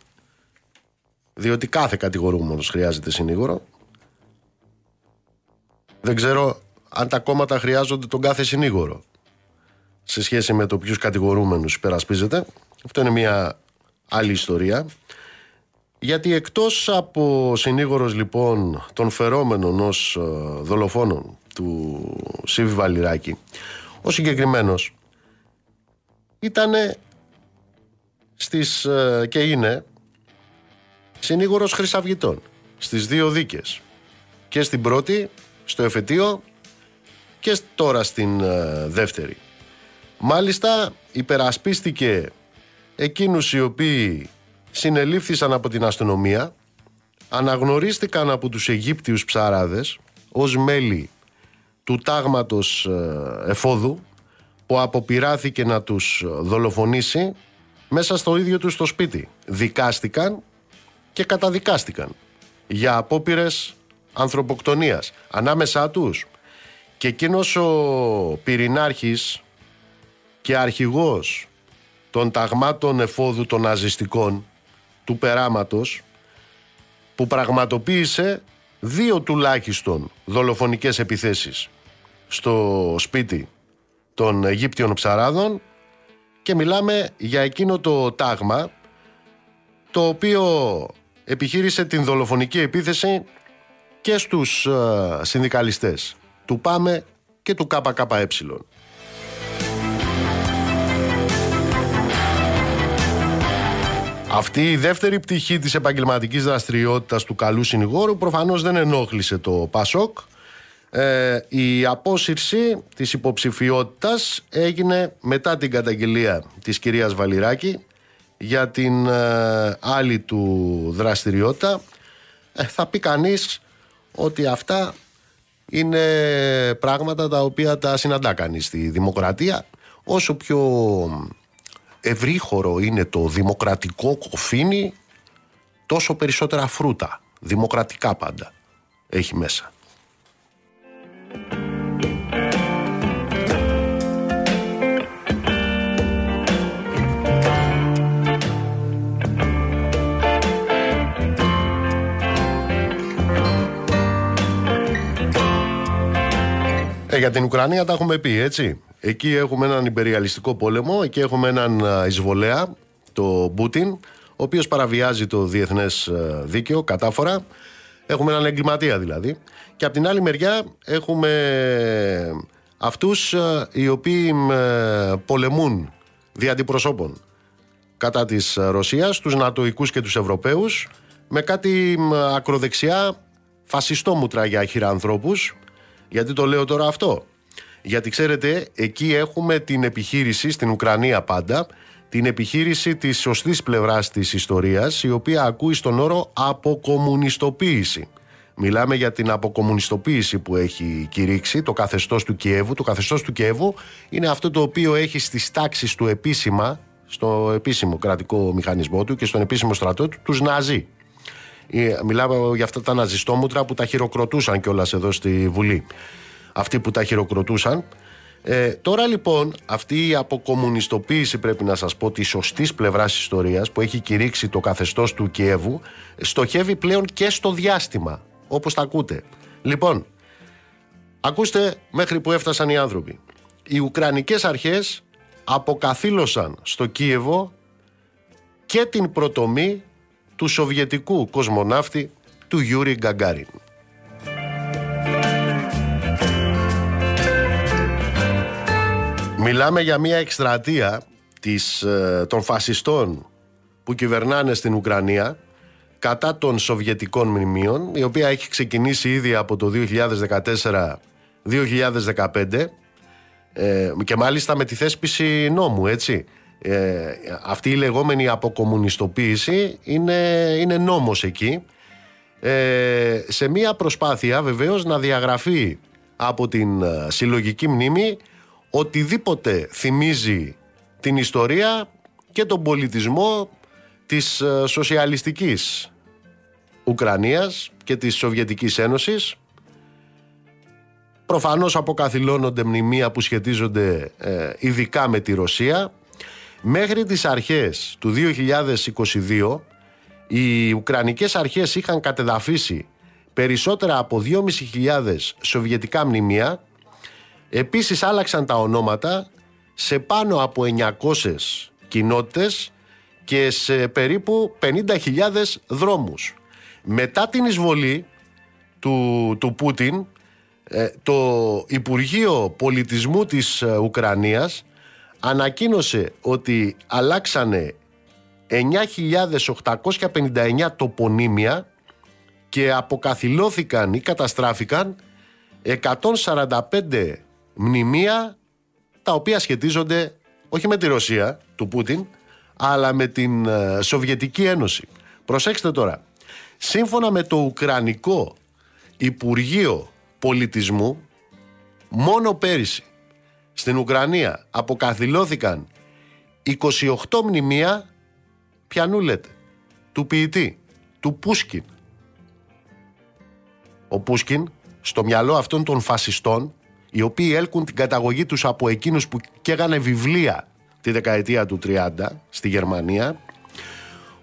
Speaker 1: Διότι κάθε κατηγορούμενος χρειάζεται συνήγορο. Δεν ξέρω αν τα κόμματα χρειάζονται τον κάθε συνήγορο σε σχέση με το ποιους κατηγορούμενους υπερασπίζεται. Αυτό είναι μια άλλη ιστορία. Γιατί εκτός από συνήγορος λοιπόν των φερόμενων ως ε, δολοφόνων του Σίβη Βαλιράκη ο συγκεκριμένος. Ήταν στις, ε, και είναι συνήγορος χρυσαυγητών στις δύο δίκες. Και στην πρώτη στο εφετείο και τώρα στην ε, δεύτερη. Μάλιστα υπερασπίστηκε εκείνους οι οποίοι συνελήφθησαν από την αστυνομία αναγνωρίστηκαν από τους Αιγύπτιους ψαράδες ως μέλη του τάγματος ε, εφόδου που αποπειράθηκε να τους δολοφονήσει μέσα στο ίδιο τους το σπίτι. Δικάστηκαν και καταδικάστηκαν για απόπειρες ανθρωποκτονίας. Ανάμεσά τους και εκείνος ο πυρηνάρχης και αρχηγός των ταγμάτων εφόδου των ναζιστικών του περάματος που πραγματοποίησε δύο τουλάχιστον δολοφονικές επιθέσεις στο σπίτι των Αιγύπτιων ψαράδων και μιλάμε για εκείνο το τάγμα το οποίο επιχείρησε την δολοφονική επίθεση και στους ε, συνδικαλιστές του ΠΑΜΕ και του ΚΚΕ. Αυτή η δεύτερη πτυχή της επαγγελματικής δραστηριότητας του καλού συνηγόρου προφανώς δεν ενόχλησε το ΠΑΣΟΚ ε, η απόσυρση της υποψηφιότητας έγινε μετά την καταγγελία της κυρίας Βαλιράκη για την ε, άλλη του δραστηριότητα. Ε, θα πει κανείς ότι αυτά είναι πράγματα τα οποία τα συναντά κανείς στη δημοκρατία. Όσο πιο ευρύχωρο είναι το δημοκρατικό κοφίνι, τόσο περισσότερα φρούτα, δημοκρατικά πάντα, έχει μέσα. Ε, για την Ουκρανία τα έχουμε πει, έτσι. Εκεί έχουμε έναν υπεριαλιστικό πόλεμο, εκεί έχουμε έναν εισβολέα, το Μπούτιν, ο οποίος παραβιάζει το διεθνές δίκαιο κατάφορα. Έχουμε έναν εγκληματία δηλαδή. Και από την άλλη μεριά έχουμε αυτούς οι οποίοι πολεμούν δια αντιπροσώπων κατά της Ρωσίας, τους Νατοικούς και τους Ευρωπαίους, με κάτι ακροδεξιά φασιστόμουτρα για ανθρώπους γιατί το λέω τώρα αυτό. Γιατί ξέρετε, εκεί έχουμε την επιχείρηση, στην Ουκρανία πάντα, την επιχείρηση της σωστής πλευράς της ιστορίας, η οποία ακούει στον όρο αποκομμουνιστοποίηση. Μιλάμε για την αποκομμουνιστοποίηση που έχει κηρύξει το καθεστώς του Κιέβου. Το καθεστώς του Κιέβου είναι αυτό το οποίο έχει στις τάξεις του επίσημα, στο επίσημο κρατικό μηχανισμό του και στον επίσημο στρατό του, τους Ναζί. Ε, μιλάμε για αυτά τα ναζιστόμουτρα που τα χειροκροτούσαν κιόλας εδώ στη Βουλή. Αυτοί που τα χειροκροτούσαν. Ε, τώρα λοιπόν αυτή η αποκομμουνιστοποίηση πρέπει να σας πω της σωστής πλευράς ιστορίας που έχει κηρύξει το καθεστώς του Κιέβου στοχεύει πλέον και στο διάστημα όπως τα ακούτε. Λοιπόν, ακούστε μέχρι που έφτασαν οι άνθρωποι. Οι Ουκρανικές αρχές αποκαθήλωσαν στο Κίεβο και την προτομή του σοβιετικού κοσμοναύτη του Γιούρι Γκαγκάριν. Μιλάμε για μια εκστρατεία της, ε, των φασιστών που κυβερνάνε στην Ουκρανία κατά των σοβιετικών μνημείων η οποία έχει ξεκινήσει ήδη από το 2014-2015 ε, και μάλιστα με τη θέσπιση νόμου έτσι. Ε, αυτή η λεγόμενη αποκομμουνιστοποίηση είναι, είναι νόμος εκεί. Ε, σε μια προσπάθεια βεβαίως να διαγραφεί από την ε, συλλογική μνήμη οτιδήποτε θυμίζει την ιστορία και τον πολιτισμό της ε, σοσιαλιστικής Ουκρανίας και της Σοβιετικής Ένωσης. Προφανώς αποκαθιλώνονται μνημεία που σχετίζονται ε, ειδικά με τη Ρωσία. Μέχρι τις αρχές του 2022 οι Ουκρανικές αρχές είχαν κατεδαφίσει περισσότερα από 2.500 σοβιετικά μνημεία. Επίσης άλλαξαν τα ονόματα σε πάνω από 900 κοινότητες και σε περίπου 50.000 δρόμους. Μετά την εισβολή του, του Πούτιν, ε, το Υπουργείο Πολιτισμού της ε, Ουκρανίας ανακοίνωσε ότι αλλάξανε 9.859 τοπονύμια και αποκαθιλώθηκαν ή καταστράφηκαν 145 μνημεία τα οποία σχετίζονται όχι με τη Ρωσία του Πούτιν αλλά με την ε, Σοβιετική Ένωση. Προσέξτε τώρα. Σύμφωνα με το Ουκρανικό Υπουργείο Πολιτισμού, μόνο πέρυσι στην Ουκρανία αποκαθιλώθηκαν 28 μνημεία, πιανού λέτε, του ποιητή, του Πούσκιν. Ο Πούσκιν, στο μυαλό αυτών των φασιστών, οι οποίοι έλκουν την καταγωγή τους από εκείνους που καίγανε βιβλία τη δεκαετία του 30 στη Γερμανία.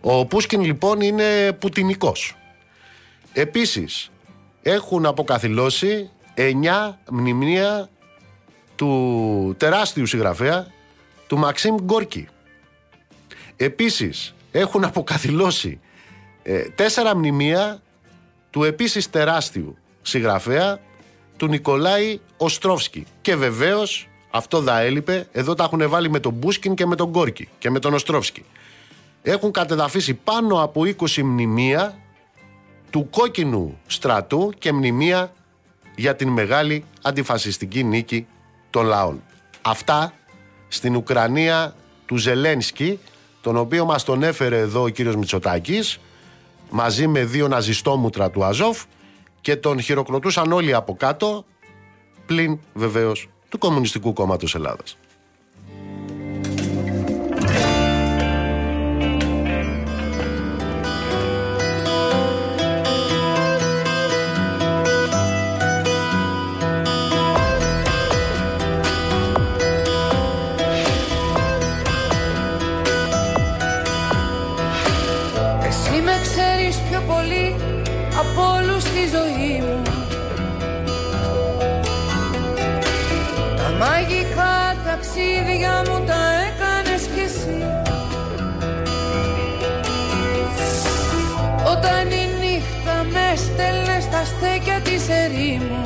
Speaker 1: Ο Πούσκιν λοιπόν είναι πουτινικός. Επίσης έχουν αποκαθιλώσει 9 μνημεία του τεράστιου συγγραφέα του Μαξίμ Γκόρκι. Επίσης έχουν αποκαθιλώσει ε, τέσσερα μνημεία του επίσης τεράστιου συγγραφέα του Νικολάη Οστρόφσκι. Και βεβαίως αυτό θα έλειπε. Εδώ τα έχουν βάλει με τον Μπούσκιν και με τον Γκόρκι και με τον Οστρόφσκι. Έχουν κατεδαφίσει πάνω από 20 μνημεία του κόκκινου στρατού και μνημεία για την μεγάλη αντιφασιστική νίκη των λαών. Αυτά στην Ουκρανία του Ζελένσκι, τον οποίο μας τον έφερε εδώ ο κύριος Μητσοτάκης, μαζί με δύο ναζιστόμουτρα του Αζόφ και τον χειροκροτούσαν όλοι από κάτω, πλην βεβαίως του Κομμουνιστικού Κόμματος Ελλάδας.
Speaker 2: Εσύ με ξέρεις πιο πολύ από όλους στη ζωή μου μαγικά ταξίδια μου τα έκανες κι εσύ. Όταν η νύχτα με στέλνε στα στέκια της ερήμου.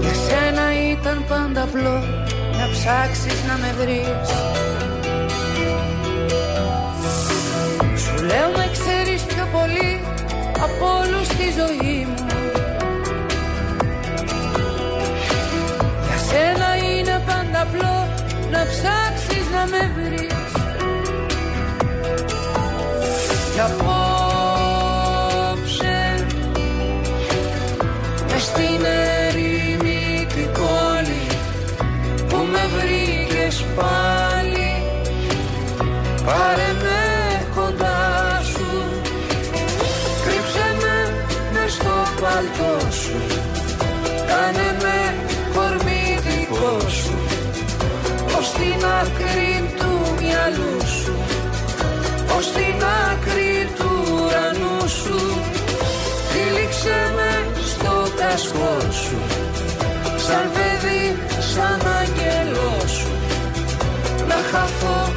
Speaker 2: Για σένα ήταν πάντα απλό να ψάξεις να με βρεις. Σου λέω με ξέρεις πιο πολύ από όλους στη ζωή μου να ψάξεις να με βρεις. Κι απόψε μες στην ερημίτη πόλη που με βρήκες πάλι πάρε άκρη του μυαλού σου ως την άκρη του ουρανού σου. Τύλιξε με στο κασκό σου σαν παιδί, σαν αγγελό σου. Να χαθώ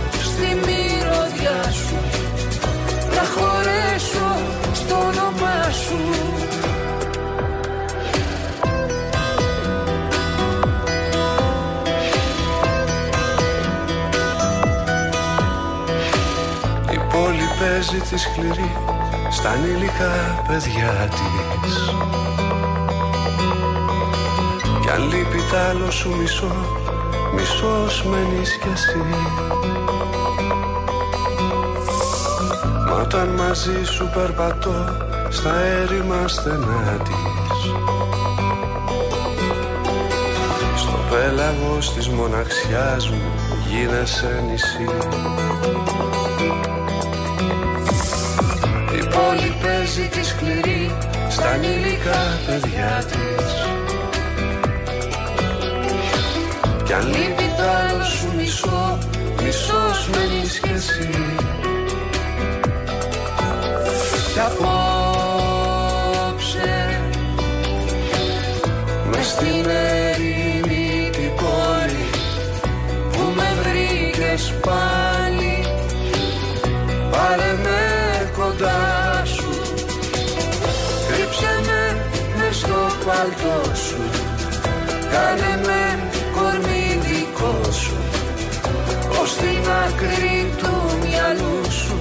Speaker 4: πόλη παίζει της σκληρή στα ανήλικα παιδιά της. Κι αν λείπει τ' άλλο σου μισό, μισός μένεις κι εσύ. Μα όταν μαζί σου περπατώ στα έρημα στενά της. Στο πέλαγος της μοναξιάς μου γίνεσαι νησί
Speaker 2: παίζει τη σκληρή στα ανήλικα παιδιά της.
Speaker 4: Κι αν λείπει
Speaker 2: Λείπει το άλλο σου μισό, μισός μένεις κι εσύ. Κι απόψε μες στην παλτό σου. Κάνε με κορμί δικό σου ως την άκρη του μυαλού σου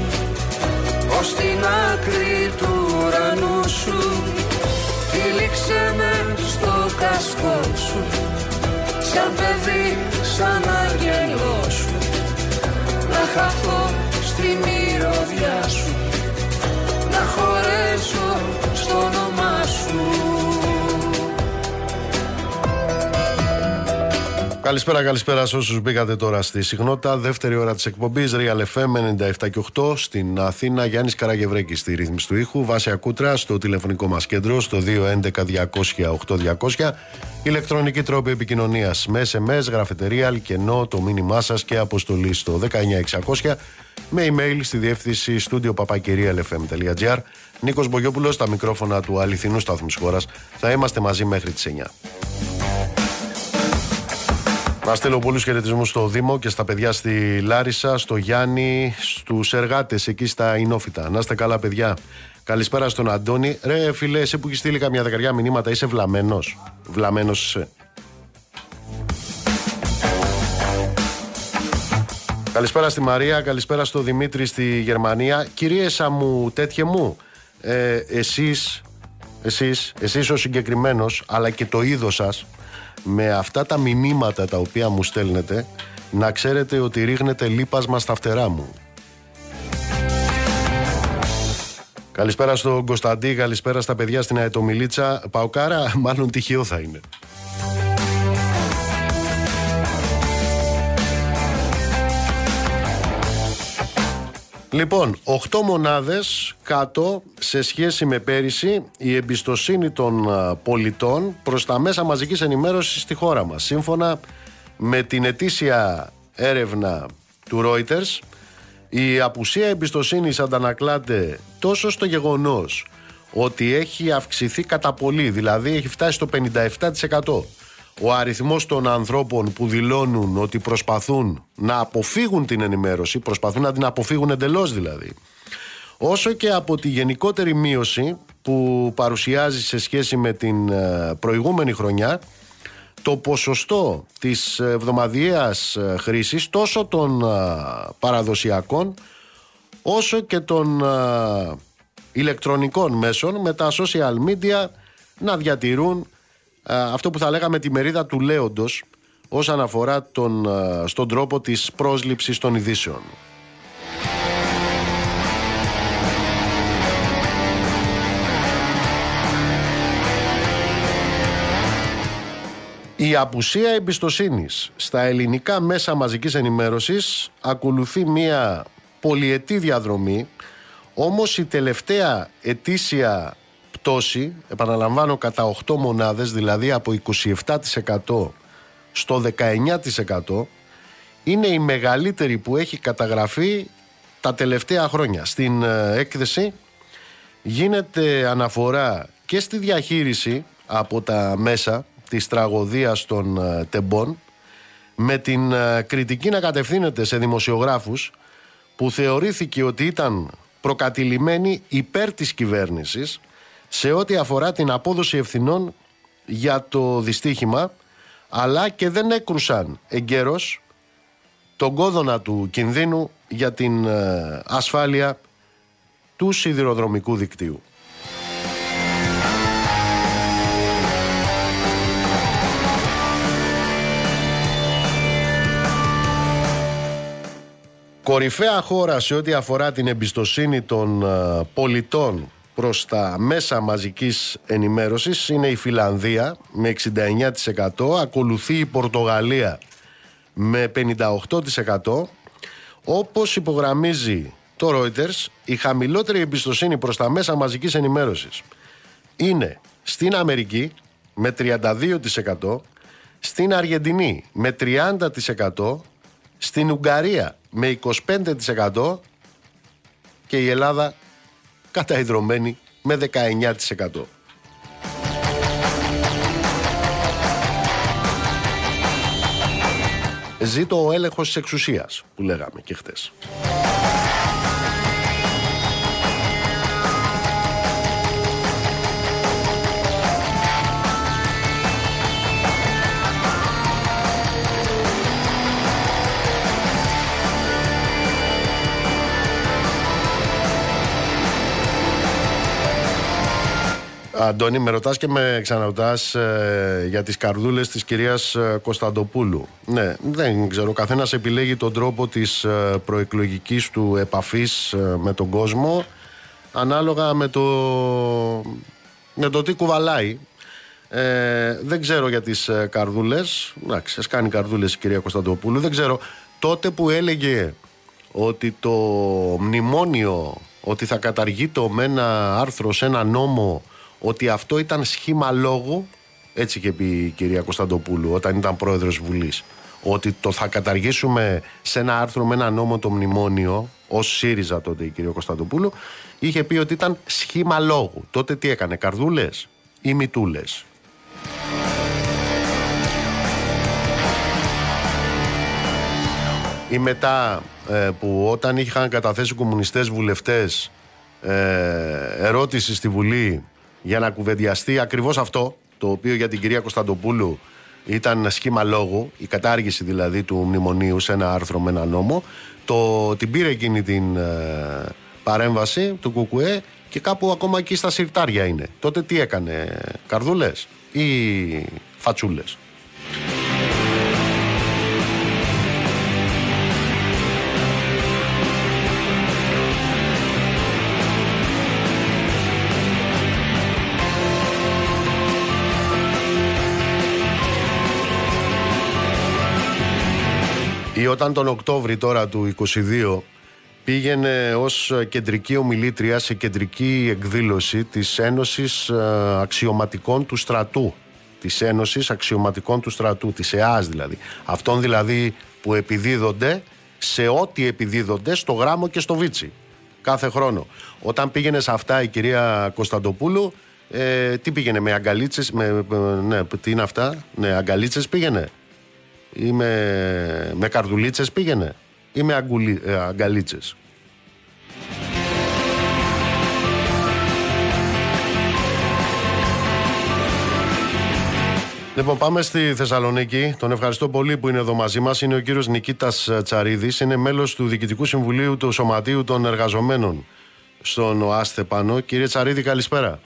Speaker 2: ως την άκρη του ουρανού σου. Τύλιξε με στο κασκό σου σαν παιδί, σαν αγγελό σου. Να χαθώ στη μυρωδιά σου να χωρέσω στο
Speaker 1: Καλησπέρα, καλησπέρα σε όσους μπήκατε τώρα στη συχνότητα. Δεύτερη ώρα της εκπομπής Real FM 97 και 8 στην Αθήνα. Γιάννης Καραγευρέκης στη ρύθμιση του ήχου. Βάσια Κούτρα στο τηλεφωνικό μας κέντρο στο 211-200-8200. Ηλεκτρονική τρόπη επικοινωνίας με SMS, γραφετερία, αλκενό, το μήνυμά σας και αποστολή στο 19600 με email στη διεύθυνση στούντιο papakirialfm.gr. Νίκος Μπογιόπουλος στα μικρόφωνα του αληθινού σταθμού τη χώρας. Θα είμαστε μαζί μέχρι τις 9. Να στείλω πολλού χαιρετισμούς στο Δήμο και στα παιδιά στη Λάρισα, στο Γιάννη, στους εργάτες εκεί στα Ινόφυτα. Να είστε καλά, παιδιά. Καλησπέρα στον Αντώνη. Ρε, φίλε, εσύ που έχεις στείλει καμιά δεκαριά μηνύματα, είσαι βλαμμένος. Βλαμμένος είσαι. Καλησπέρα στη Μαρία, καλησπέρα στο Δημήτρη στη Γερμανία. Κυρίες μου, τέτοιε μου, ε, εσείς, εσείς, εσείς ο συγκεκριμένος, αλλά και το είδος σας, με αυτά τα μηνύματα τα οποία μου στέλνετε, να ξέρετε ότι ρίχνετε λίπασμα στα φτερά μου. Καλησπέρα στον Κωνσταντή, καλησπέρα στα παιδιά στην Αετομιλίτσα. Παοκάρα, μάλλον τυχαίο θα είναι. Λοιπόν, 8 μονάδες κάτω σε σχέση με πέρυσι η εμπιστοσύνη των α, πολιτών προς τα μέσα μαζικής ενημέρωσης στη χώρα μας. Σύμφωνα με την ετήσια έρευνα του Reuters, η απουσία εμπιστοσύνης αντανακλάται τόσο στο γεγονός ότι έχει αυξηθεί κατά πολύ, δηλαδή έχει φτάσει στο 57% ο αριθμός των ανθρώπων που δηλώνουν ότι προσπαθούν να αποφύγουν την ενημέρωση, προσπαθούν να την αποφύγουν εντελώς δηλαδή, όσο και από τη γενικότερη μείωση που παρουσιάζει σε σχέση με την ε, προηγούμενη χρονιά το ποσοστό της εβδομαδιαίας ε, χρήσης τόσο των ε, παραδοσιακών όσο και των ηλεκτρονικών μέσων με τα social media να διατηρούν αυτό που θα λέγαμε τη μερίδα του λέοντος όσον αφορά τον, στον τρόπο της πρόσληψης των ειδήσεων. Η απουσία εμπιστοσύνης στα ελληνικά μέσα μαζικής ενημέρωσης ακολουθεί μια πολυετή διαδρομή όμως η τελευταία ετήσια πτώση, επαναλαμβάνω κατά 8 μονάδες, δηλαδή από 27% στο 19% είναι η μεγαλύτερη που έχει καταγραφεί τα τελευταία χρόνια. Στην ε, έκθεση γίνεται αναφορά και στη διαχείριση από τα μέσα της τραγωδίας των ε, τεμπών με την ε, κριτική να κατευθύνεται σε δημοσιογράφους που θεωρήθηκε ότι ήταν προκατηλημένοι υπέρ της κυβέρνησης σε ό,τι αφορά την απόδοση ευθυνών για το δυστύχημα αλλά και δεν έκρουσαν εγκαίρως τον κόδωνα του κινδύνου για την ε, ασφάλεια του σιδηροδρομικού δικτύου. Κορυφαία χώρα σε ό,τι αφορά την εμπιστοσύνη των ε, πολιτών προς τα μέσα μαζικής ενημέρωσης είναι η Φιλανδία με 69%, ακολουθεί η Πορτογαλία με 58%. Όπως υπογραμμίζει το Reuters, η χαμηλότερη εμπιστοσύνη προς τα μέσα μαζικής ενημέρωσης είναι στην Αμερική με 32%, στην Αργεντινή με 30%, στην Ουγγαρία με 25% και η Ελλάδα καταϊδρωμένη με 19%. Ζήτω ο έλεγχος της εξουσίας που λέγαμε και χτες. Αντώνη, με ρωτάς και με ξαναρωτάς ε, για τις καρδούλες της κυρίας ε, Κωνσταντοπούλου. Ναι, δεν ξέρω, καθένας επιλέγει τον τρόπο της ε, προεκλογικής του επαφής ε, με τον κόσμο ανάλογα με το, με το τι κουβαλάει. δεν ξέρω για τις καρδούλες, εντάξει, ας κάνει καρδούλες η κυρία Κωνσταντοπούλου, δεν ξέρω. Τότε που έλεγε ότι το μνημόνιο, ότι θα καταργεί το με ένα άρθρο σε ένα νόμο ότι αυτό ήταν σχήμα λόγου, έτσι και πει η κυρία Κωνσταντοπούλου όταν ήταν πρόεδρος Βουλής, ότι το θα καταργήσουμε σε ένα άρθρο με ένα νόμο το μνημόνιο, ως ΣΥΡΙΖΑ τότε η κυρία Κωνσταντοπούλου, είχε πει ότι ήταν σχήμα λόγου. Τότε τι έκανε, καρδούλες ή μητούλες; Ή μετά ε, που όταν είχαν καταθέσει κομμουνιστές βουλευτές ε, ερώτηση στη Βουλή για να κουβεντιαστεί ακριβώς αυτό, το οποίο για την κυρία Κωνσταντοπούλου ήταν σχήμα λόγου, η κατάργηση δηλαδή του μνημονίου σε ένα άρθρο με ένα νόμο. Το, την πήρε εκείνη την ε, παρέμβαση του Κουκουέ και κάπου ακόμα εκεί στα συρτάρια είναι. Τότε τι έκανε, καρδούλες ή φατσούλες; Ή όταν τον Οκτώβρη τώρα του 22 πήγαινε ως κεντρική ομιλήτρια σε κεντρική εκδήλωση της Ένωσης ε, Αξιωματικών του Στρατού της Ένωσης Αξιωματικών του Στρατού, της ΕΑΣ δηλαδή. Αυτών δηλαδή που επιδίδονται σε ό,τι επιδίδονται στο γράμμο και στο βίτσι κάθε χρόνο. Όταν πήγαινε σε αυτά η κυρία Κωνσταντοπούλου, ε, τι πήγαινε με αγκαλίτσες, με, ναι, τι είναι αυτά, ναι, αγκαλίτσες πήγαινε ή με, με καρδουλίτσες πήγαινε ή με αγκουλί, ε, αγκαλίτσες. Λοιπόν, πάμε στη Θεσσαλονίκη. Τον ευχαριστώ πολύ που είναι εδώ μαζί μας. Είναι ο κύριος Νικήτας Τσαρίδης. Είναι μέλος του Διοικητικού Συμβουλίου του Σωματείου των Εργαζομένων στον ΟΑΣΤΕ πάνω. Κύριε Τσαρίδη, καλησπέρα.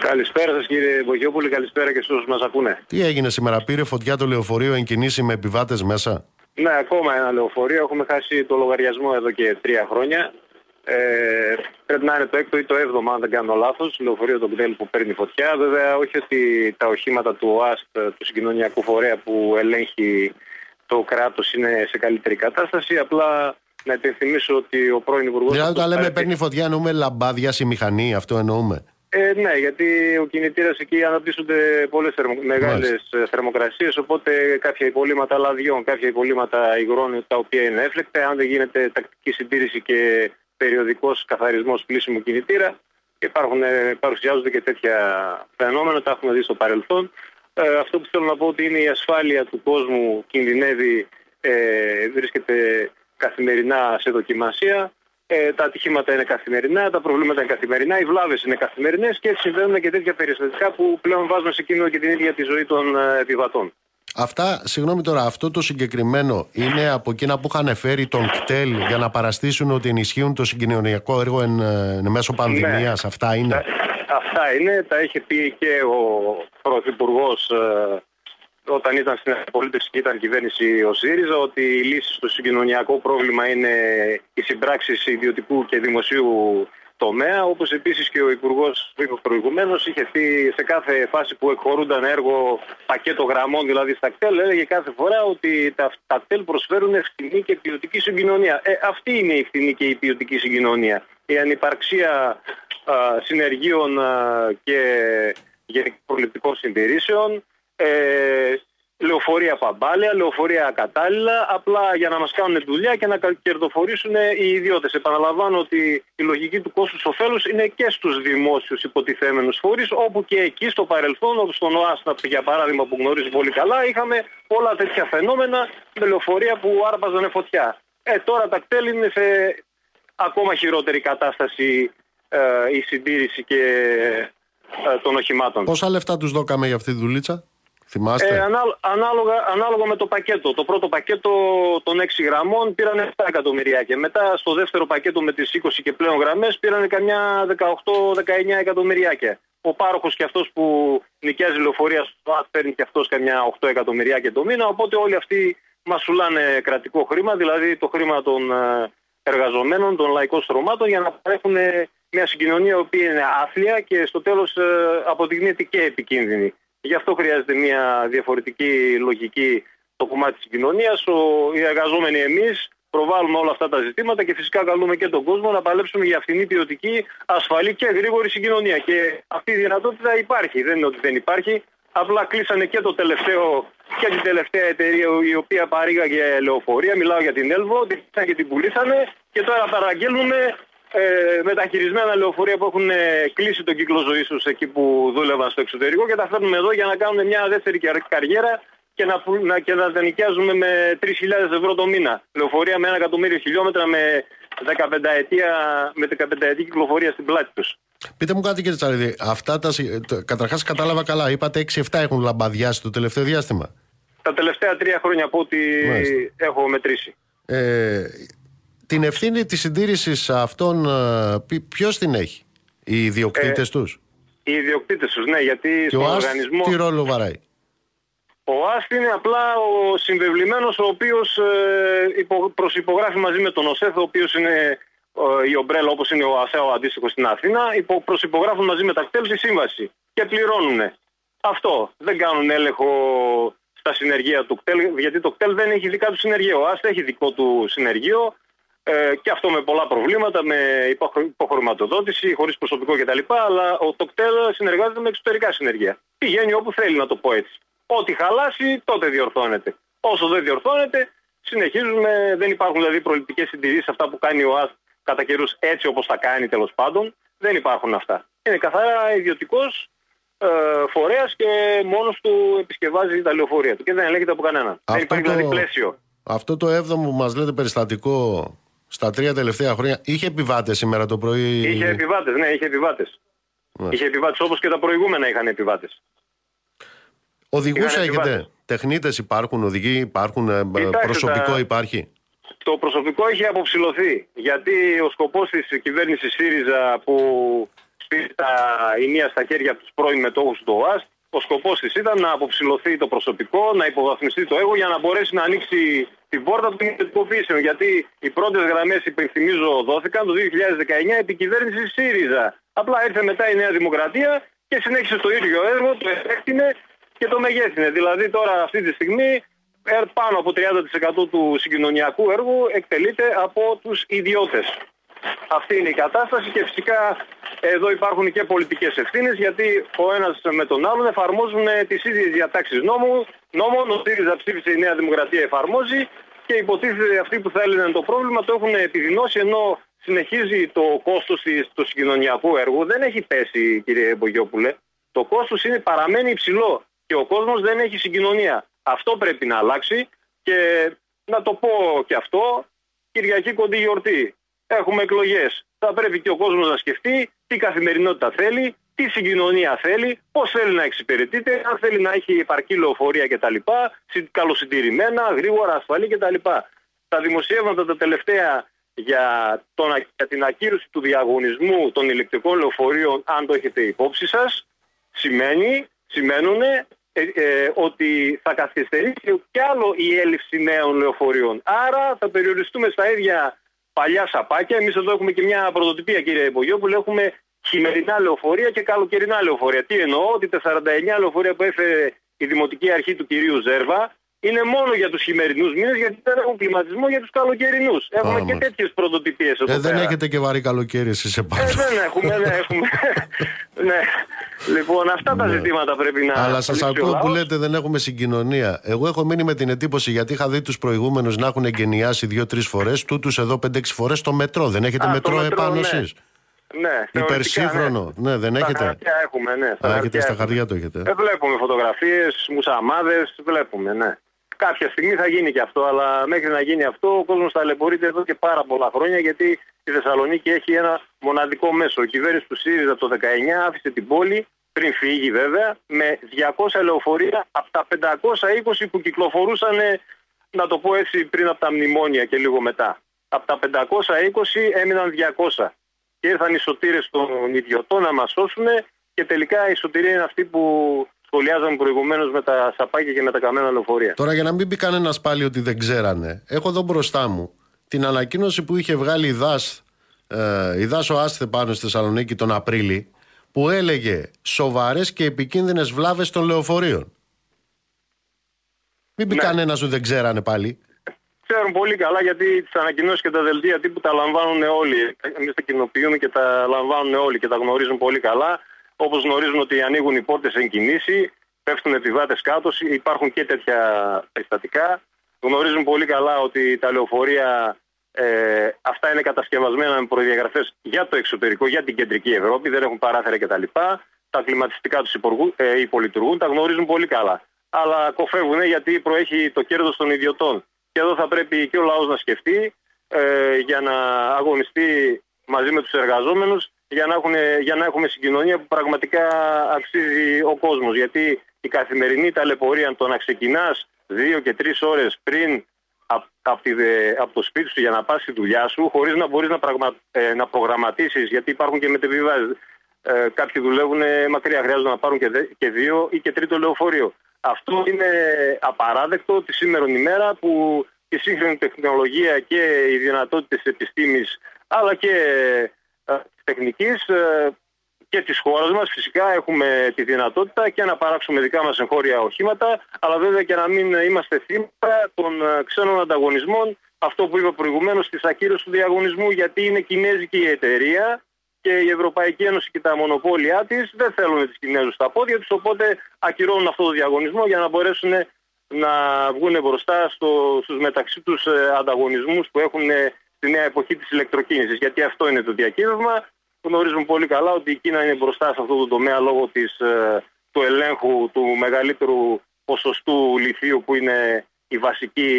Speaker 5: Καλησπέρα σας κύριε Μπογιόπουλη, καλησπέρα και στου όσους μας ακούνε.
Speaker 1: Τι έγινε σήμερα, πήρε φωτιά το λεωφορείο εν κινήσει με επιβάτες μέσα;
Speaker 5: Ναι, ακόμα ένα λεωφορείο. Έχουμε χάσει το λογαριασμό εδώ και τρία χρόνια. Ε, πρέπει να είναι το έκτο ή το έβδομο, αν δεν κάνω λάθος. Λεωφορείο το κτέλ που παίρνει φωτιά. Βέβαια, όχι ότι τα οχήματα του ΟΑΣΤ, του συγκοινωνιακού φορέα που ελέγχει το κράτος, είναι σε καλύτερη κατάσταση. Απλά να υπενθυμίσω ότι ο πρώην Υπουργός.
Speaker 1: Δηλαδή, όταν λέμε παίρνει φωτιά, εννοούμε λαμπάδια στη μηχανή, αυτό εννοούμε.
Speaker 5: Ε, ναι, γιατί ο κινητήρας εκεί αναπτύσσονται πολλές θερμο... μεγάλες θερμοκρασίες. Οπότε κάποια υπολείμματα λαδιών, κάποια υπολείμματα υγρών τα οποία είναι έφλεκτα, αν δεν γίνεται τακτική συντήρηση και περιοδικός καθαρισμός πλήσιμου κινητήρα, υπάρχουν, ε, παρουσιάζονται και τέτοια φαινόμενα, τα έχουμε δει στο παρελθόν. Ε, αυτό που θέλω να πω ότι είναι η ασφάλεια του κόσμου κινδυνεύει, ε, βρίσκεται καθημερινά σε δοκιμασία. Ε, τα ατυχήματα είναι καθημερινά, τα προβλήματα είναι καθημερινά, οι βλάβες είναι καθημερινές και έτσι συμβαίνουν και τέτοια περιστατικά που πλέον βάζουν σε κίνδυνο και την ίδια τη ζωή των ε, επιβατών.
Speaker 1: Αυτά, συγγνώμη τώρα, αυτό το συγκεκριμένο είναι από εκείνα που είχαν φέρει τον κτέλ για να παραστήσουν ότι ενισχύουν το συγκοινωνιακό έργο εν, εν μέσω πανδημίας. Ναι. Αυτά είναι.
Speaker 5: αυτά είναι. Τα είχε πει και ο Πρωθυπουργός ε, όταν ήταν στην αντιπολίτευση και ήταν κυβέρνηση ο ΣΥΡΙΖΑ ότι η λύση στο συγκοινωνιακό πρόβλημα είναι οι συμπράξεις ιδιωτικού και δημοσίου τομέα. Όπως επίσης και ο Υπουργός προηγουμένως είχε πει σε κάθε φάση που εκχωρούνταν έργο πακέτο γραμμών, δηλαδή στα κτέλ, έλεγε κάθε φορά ότι τα, τα κτέλ προσφέρουν ευθυνή και ποιοτική συγκοινωνία. Ε, αυτή είναι η ευθυνή και η ποιοτική συγκοινωνία. Η ανυπαρξία α, συνεργείων α, και γενικών προληπτικών συντηρήσεων, ε, λεωφορεία παμπάλαια, λεωφορεία κατάλληλα, απλά για να μας κάνουν δουλειά και να κερδοφορήσουν οι ιδιώτες. Επαναλαμβάνω ότι η λογική του κόστους ωφέλου είναι και στους δημόσιους υποτιθέμενους φορείς, όπου και εκεί στο παρελθόν, όπω στον ΟΑΣΝΑΠ για παράδειγμα που γνωρίζεις πολύ καλά, είχαμε όλα τέτοια φαινόμενα με λεωφορεία που άρπαζαν φωτιά. Ε, τώρα τα κτέλ είναι σε ακόμα χειρότερη κατάσταση ε, η συντήρηση και ε, των οχημάτων.
Speaker 1: Πόσα λεφτά τους δώκαμε για αυτή τη δουλίτσα;
Speaker 5: Ε, ανάλογα, ανάλογα με το πακέτο. Το πρώτο πακέτο των 6 γραμμών πήραν 7 εκατομμυρία και μετά στο δεύτερο πακέτο με τις 20 και πλέον γραμμές πήραν καμιά 18-19 εκατομμυριάκια. Ο πάροχος και αυτός που νοικιάζει λεωφορεία στο παίρνει και αυτός καμιά 8 εκατομμυριάκια το μήνα, οπότε όλοι αυτοί μας σουλάνε κρατικό χρήμα, δηλαδή το χρήμα των ε, εργαζομένων, των λαϊκών στρωμάτων για να παρέχουν μια συγκοινωνία η οποία είναι άθλια και στο τέλος ε, αποδεικνύεται και επικίνδυνη. Γι' αυτό χρειάζεται μια διαφορετική λογική στο κομμάτι της κοινωνίας. Οι εργαζόμενοι εμείς προβάλλουμε όλα αυτά τα ζητήματα και φυσικά καλούμε και τον κόσμο να παλέψουμε για αυτήν την ποιοτική, ασφαλή και γρήγορη συγκοινωνία. Και αυτή η δυνατότητα υπάρχει. Δεν είναι ότι δεν υπάρχει. Απλά κλείσανε και το τελευταίο και την τελευταία εταιρεία η οποία παρήγαγε λεωφορεία. Μιλάω για την Έλβο, την και την πουλήσανε και τώρα παραγγέλνουμε ε, μεταχειρισμένα λεωφορεία που έχουν ε, κλείσει τον κύκλο ζωής τους εκεί που δούλευαν στο εξωτερικό και τα φέρνουμε εδώ για να κάνουν μια δεύτερη καριέρα και να, να, και να τα νοικιάζουμε με 3.000 ευρώ το μήνα. Λεωφορεία με ένα εκατομμύριο χιλιόμετρα με 15 ετία, με 15 ετία κυκλοφορία στην πλάτη τους.
Speaker 1: Πείτε μου κάτι κύριε Τσαρίδη, αυτά τα, καταρχάς κατάλαβα καλά, είπατε 6-7 έχουν λαμπαδιάσει το τελευταίο διάστημα.
Speaker 5: Τα τελευταία τρία χρόνια από ό,τι έχω μετρήσει.
Speaker 1: Ε, την ευθύνη της συντήρησης αυτών ε, ποιος την έχει, οι ιδιοκτήτες ε, τους;
Speaker 5: Οι ιδιοκτήτες τους, ναι, γιατί
Speaker 1: και στον ο οργανισμό... τι ρόλο βαράει;
Speaker 5: Ο ΑΣΤ είναι απλά ο συμβεβλημένος ο οποίος ε, προσυπογράφει μαζί με τον ΟΣΕΘ, ο οποίος είναι ε, η ομπρέλα όπως είναι ο ΑΣΕΑ ο αντίστοιχος στην Αθήνα, υπο, προσυπογράφουν μαζί με τα κτέλ τη σύμβαση και πληρώνουν. Αυτό. Δεν κάνουν έλεγχο στα συνεργεία του κτέλ, γιατί το κτέλ δεν έχει δικά του συνεργείο. Ο ΑΣΤ έχει δικό του συνεργείο, ε, και αυτό με πολλά προβλήματα, με υποχρηματοδότηση, χωρίς προσωπικό κτλ. Αλλά ο Τοκτέλ συνεργάζεται με εξωτερικά συνεργεία. Πηγαίνει όπου θέλει, να το πω έτσι. Ό,τι χαλάσει, τότε διορθώνεται. Όσο δεν διορθώνεται, συνεχίζουμε. Δεν υπάρχουν δηλαδή προληπτικές συντηρήσεις, αυτά που κάνει ο ΑΣ κατά καιρούς έτσι όπως τα κάνει τέλος πάντων. Δεν υπάρχουν αυτά. Είναι καθαρά ιδιωτικός ε, φορέας και μόνος του επισκευάζει τα λεωφορεία του και δεν ελέγχεται από κανέναν. δεν υπάρχει δηλαδή πλαίσιο.
Speaker 1: Αυτό το έβδομο που μας λέτε περιστατικό στα τρία τελευταία χρόνια. Είχε επιβάτες σήμερα το πρωί;
Speaker 5: Είχε επιβάτες, ναι, είχε επιβάτες. Ναι. Είχε επιβάτες όπως και τα προηγούμενα είχαν επιβάτες.
Speaker 1: Οδηγού έχετε; Τεχνίτες υπάρχουν, οδηγοί υπάρχουν, ε, προσωπικό υπάρχει;
Speaker 5: Το προσωπικό έχει αποψηλωθεί. Γιατί ο σκοπός της κυβέρνησης ΣΥΡΙΖΑ που πήρε τα ενία στα χέρια από τους πρώην μετόχους του ΟΑΣΤ. Ο σκοπός της ήταν να αποψηλωθεί το προσωπικό, να υποβαθμιστεί το έργο για να μπορέσει να ανοίξει την πόρτα των ιδιωτικοποιήσεων. Γιατί οι πρώτες γραμμές, υπενθυμίζω, δόθηκαν το 2019 επί κυβέρνησης ΣΥΡΙΖΑ. Απλά ήρθε μετά η Νέα Δημοκρατία και συνέχισε το ίδιο έργο, το επέκτηνε και το μεγέθυνε. Δηλαδή τώρα αυτή τη στιγμή ε, πάνω από 30% του συγκοινωνιακού έργου εκτελείται από τους ιδιώτες. Αυτή είναι η κατάσταση και φυσικά εδώ υπάρχουν και πολιτικές ευθύνες γιατί ο ένας με τον άλλον εφαρμόζουν τις ίδιες διατάξεις νόμου. Νόμων, ο ΣΥΡΙΖΑ ψήφισε η Νέα Δημοκρατία εφαρμόζει και υποτίθεται αυτοί που θέλουν το πρόβλημα το έχουν επιδεινώσει ενώ συνεχίζει το κόστος του συγκοινωνιακού έργου. Δεν έχει πέσει κύριε Μπογιόπουλε. Το κόστος είναι, παραμένει υψηλό και ο κόσμος δεν έχει συγκοινωνία. Αυτό πρέπει να αλλάξει και να το πω και αυτό, Κυριακή κοντή γιορτή. Έχουμε εκλογές. Θα πρέπει και ο κόσμος να σκεφτεί τι καθημερινότητα θέλει, τι συγκοινωνία θέλει, πώς θέλει να εξυπηρετείται, αν θέλει να έχει επαρκή λεωφορεία κτλ. Καλοσυντηρημένα, γρήγορα, ασφαλή κτλ. Τα δημοσιεύματα τα τελευταία για, τον, για την ακύρωση του διαγωνισμού των ηλεκτρικών λεωφορείων, αν το έχετε υπόψη σας, σημαίνει, σημαίνουν ε, ε, ότι θα καθυστερήσει κι άλλο η έλλειψη νέων λεωφορείων. Άρα θα περιοριστούμε στα ίδια παλιά σαπάκια. Εμείς εδώ έχουμε και μια πρωτοτυπία, κύριε που Έχουμε χειμερινά λεωφορεία και καλοκαιρινά λεωφορεία. Τι εννοώ, ότι τα 49 λεωφορεία που έφερε η Δημοτική Αρχή του κυρίου Ζέρβα είναι μόνο για τους χειμερινούς μήνες, γιατί δεν έχουν κλιματισμό για τους καλοκαιρινούς. Έχουμε και τέτοιες πρωτοτυπίες εδώ.
Speaker 1: Ε, δεν έχετε και βαρύ καλοκαίρι εσείς επάνω.
Speaker 5: Ε, δεν έχουμε, δεν έχουμε. ναι. Λοιπόν, αυτά τα ναι. ζητήματα πρέπει να.
Speaker 1: Αλλά σας ακούω που λέτε δεν έχουμε συγκοινωνία. Εγώ έχω μείνει με την εντύπωση γιατί είχα δει τους προηγούμενους να έχουν εγκαινιάσει δύο-τρεις φορές, τούτους εδώ πέντε-έξι φορές στο μετρό. Δεν έχετε μετρό, μετρό επάνω ναι. εσείς;
Speaker 5: Ναι,
Speaker 1: Υπερσύγχρονο. Ναι. ναι, δεν έχετε;
Speaker 5: Στα χαρτιά έχουμε, ναι.
Speaker 1: Στα, έχετε, στα χαρτιά το έχετε.
Speaker 5: Ε, βλέπουμε φωτογραφίες, μουσαμάδες, βλέπουμε, ναι. Κάποια στιγμή θα γίνει και αυτό, αλλά μέχρι να γίνει αυτό ο κόσμος ταλαιπωρείται εδώ και πάρα πολλά χρόνια γιατί η Θεσσαλονίκη έχει ένα μοναδικό μέσο. Η κυβέρνηση του ΣΥΡΙΖΑ το 19 άφησε την πόλη, πριν φύγει βέβαια, με 200 λεωφορεία από τα 520 που κυκλοφορούσαν, να το πω έτσι, πριν από τα μνημόνια και λίγο μετά. Από τα 520 έμειναν 200. Και ήρθαν οι σωτήρες των ιδιωτών να μας σώσουν και τελικά η σωτηρία είναι αυτή που σχολιάζαμε προηγουμένως με τα σαπάκια και με τα καμένα λεωφορεία.
Speaker 1: Τώρα, για να μην πει κανένας πάλι ότι δεν ξέρανε, έχω εδώ μπροστά μου την ανακοίνωση που είχε βγάλει η ΔΑΣ, ε, η ΔΑΣ ο Άσθε πάνω στη Θεσσαλονίκη τον Απρίλη, που έλεγε σοβαρές και επικίνδυνες βλάβες των λεωφορείων. Μην πει ναι. κανένας ότι δεν ξέρανε πάλι.
Speaker 5: Ξέρουν πολύ καλά γιατί τις ανακοινώσεις και τα δελτία τύπου τα λαμβάνουν όλοι. Εμείς τα κοινοποιούμε και τα λαμβάνουν όλοι και τα γνωρίζουν πολύ καλά. Όπως γνωρίζουν ότι ανοίγουν οι πόρτες εν κινήσει, πέφτουν επιβάτες κάτω, υπάρχουν και τέτοια περιστατικά. Γνωρίζουν πολύ καλά ότι τα λεωφορεία ε, αυτά είναι κατασκευασμένα με προδιαγραφές για το εξωτερικό, για την κεντρική Ευρώπη, δεν έχουν παράθυρα κτλ. Τα κλιματιστικά τους ε, υπολειτουργούν, τα γνωρίζουν πολύ καλά. Αλλά κοφεύουν γιατί προέχει το κέρδος των ιδιωτών. Και εδώ θα πρέπει και ο λαός να σκεφτεί ε, για να αγωνιστεί μαζί με τους εργαζόμενους για να, έχουν, για να έχουμε συγκοινωνία που πραγματικά αξίζει ο κόσμος. Γιατί η καθημερινή ταλαιπωρία το να ξεκινάς δύο και τρεις ώρες πριν από, από το σπίτι σου για να πας στη δουλειά σου χωρίς να μπορείς να, πραγμα, ε, να προγραμματίσεις γιατί υπάρχουν και μετεβιβάσεις. Ε, κάποιοι δουλεύουν μακριά, χρειάζονται να πάρουν και, και δύο ή και τρίτο λεωφορείο. Αυτό είναι απαράδεκτο τη σήμερα ημέρα που η σύγχρονη τεχνολογία και οι δυνατότητες επιστήμης αλλά και ε, τεχνικής ε, και της χώρας μας. Φυσικά έχουμε τη δυνατότητα και να παράξουμε δικά μας εγχώρια οχήματα αλλά βέβαια και να μην είμαστε θύματα των ε, ξένων ανταγωνισμών. Αυτό που είπα προηγουμένως της ακύρωσης του διαγωνισμού γιατί είναι κινέζικη η εταιρεία και η Ευρωπαϊκή Ένωση και τα μονοπόλια της δεν θέλουν τις Κινέζους στα πόδια τους οπότε ακυρώνουν αυτό το διαγωνισμό για να μπορέσουν να βγουν μπροστά στο, στους μεταξύ τους ανταγωνισμούς που έχουν στη νέα εποχή της ηλεκτροκίνησης. Γιατί αυτό είναι το διακύβευμα. Γνωρίζουμε πολύ καλά ότι η Κίνα είναι μπροστά σε αυτό το τομέα λόγω της, ε, του ελέγχου του μεγαλύτερου ποσοστού λιθίου που είναι η βασική,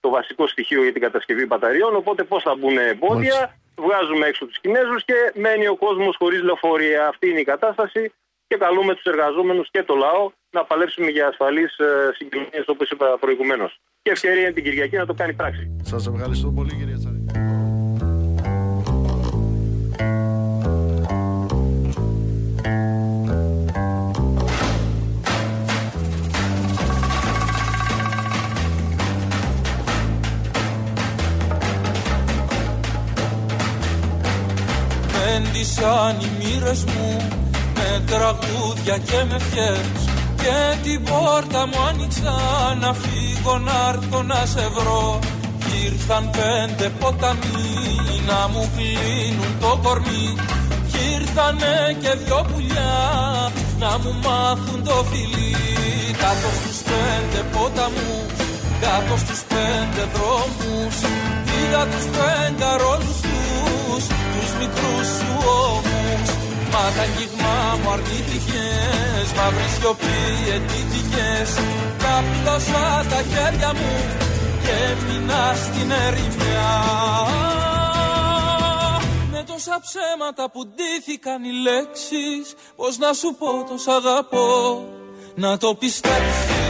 Speaker 5: το βασικό στοιχείο για την κατασκευή μπαταριών. Οπότε πώς θα μπουν εμπόδια, βγάζουμε έξω τους Κινέζους και μένει ο κόσμος χωρίς λεωφορεία. Αυτή είναι η κατάσταση και καλούμε τους εργαζόμενους και το λαό να παλέψουμε για ασφαλείς ε, συγκοινωνίες όπως είπα προηγουμένως. Και ευκαιρία είναι την Κυριακή να το κάνει πράξη.
Speaker 1: Σας ευχαριστώ πολύ κύριε
Speaker 6: Έντυσαν οι μοίρες μου με τραγούδια και με φιές και την πόρτα μου άνοιξα να φύγω να έρθω να σε βρω. Ήρθαν πέντε ποταμοί να μου κλείνουν το κορμί. Κι ήρθανε και δυο πουλιά να μου μάθουν το φιλί. Κάτω στους πέντε ποταμούς κάτω στους πέντε δρόμους. Είδα τους πενταρόλους τους τους μικρούς σου ώμους. Μα τα αγγίγμα μου αρνητικές Μαύρη σιωπή αιτητικές. Κάπλωσα τα χέρια μου Και έμεινα στην ερημιά. Με τόσα ψέματα που ντύθηκαν οι λέξεις Πώς να σου πω το σ' αγαπώ. Να το πιστέψεις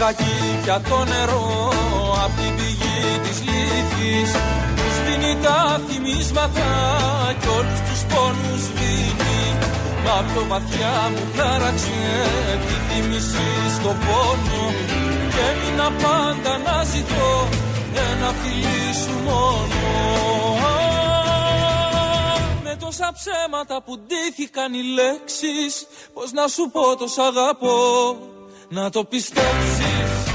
Speaker 6: Πήγα πια το νερό απ' την πηγή της λύθης. Που σβήνει τα θυμίσματα κι όλους τους πόνους σβήνει Μα πιο βαθιά μου χάραξε τη θύμηση στο πόνο. Και έμεινα πάντα να ζητώ ένα φιλί σου μόνο. Με τόσα ψέματα που ντύθηκαν οι λέξεις Πώς να σου πω το σ' αγαπώ να το πιστέψεις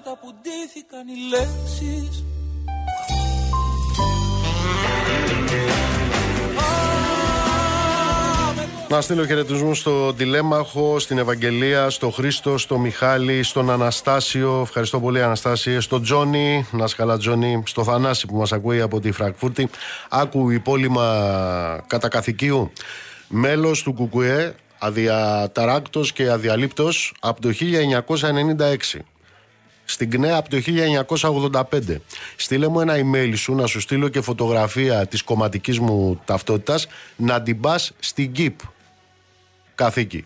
Speaker 6: που ντύθηκαν οι λέξεις
Speaker 1: Να στείλω χαιρετισμούς στο Τηλέμαχο, στην Ευαγγελία, στο Χρήστο, στο Μιχάλη, στον Αναστάσιο. Ευχαριστώ πολύ, Αναστάσιο. Στο Τζόνι, να σκαλά Τζόνι, στο Θανάση που μας ακούει από τη Φραγκφούρτη. Άκου υπόλοιμα κατακαθικίου. Μέλος του Κουκουέ, αδιαταράκτος και αδιαλείπτος από το 1996 στην ΚΝΕ από το 1985. Στείλε μου ένα email σου να σου στείλω και φωτογραφία της κομματικής μου ταυτότητας να την πας στην ΚΙΠ. Καθήκη.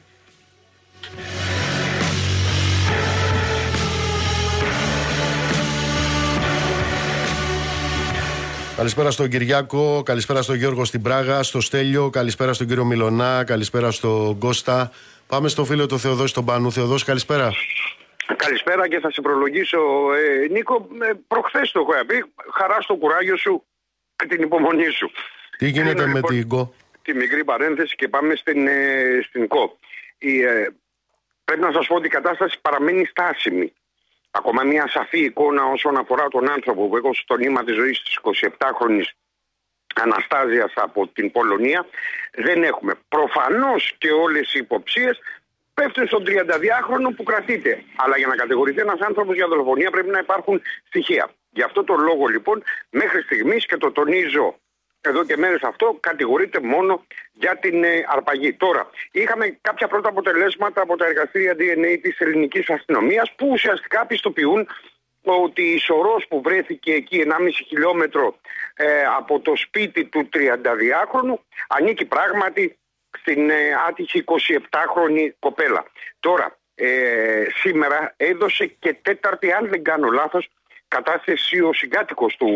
Speaker 1: Καλησπέρα στον Κυριάκο, καλησπέρα στον Γιώργο στην Πράγα, στο Στέλιο, καλησπέρα στον κύριο Μιλονά, καλησπέρα στον Κώστα. Πάμε στο φίλο του Θεοδόση τον Πανού. Θεοδόση, καλησπέρα.
Speaker 7: Καλησπέρα και θα σε προλογίσω. Ε, Νίκο, ε, προχθές το έχω πει. Χαρά στο κουράγιο σου και την υπομονή σου.
Speaker 1: Τι γίνεται με λοιπόν, την ΚΟ.
Speaker 7: Τη μικρή παρένθεση και πάμε στην, ε, στην ΚΟ. Η, ε, πρέπει να σας πω ότι η κατάσταση παραμένει στάσιμη. Ακόμα μια σαφή εικόνα όσον αφορά τον άνθρωπο που έχω στο νήμα της ζωής της 27χρονης Αναστάζιας από την Πολωνία δεν έχουμε. Προφανώς και όλες οι υποψίες πέφτουν στον 32χρονο που κρατείται. Αλλά για να κατηγορηθεί ένας άνθρωπος για δολοφονία πρέπει να υπάρχουν στοιχεία. Γι' αυτό το λόγο λοιπόν μέχρι στιγμής και το τονίζω εδώ και μέρες αυτό κατηγορείται μόνο για την ε, αρπαγή. Τώρα, είχαμε κάποια πρώτα αποτελέσματα από τα εργαστήρια DNA της ελληνικής αστυνομίας που ουσιαστικά πιστοποιούν ότι η σωρός που βρέθηκε εκεί 1,5 χιλιόμετρο ε, από το σπίτι του 32χρονου ανήκει πράγματι στην ε, άτυχη 27χρονη κοπέλα. Τώρα, ε, σήμερα έδωσε και τέταρτη, αν δεν κάνω λάθος, κατάθεση ο συγκάτοικος του,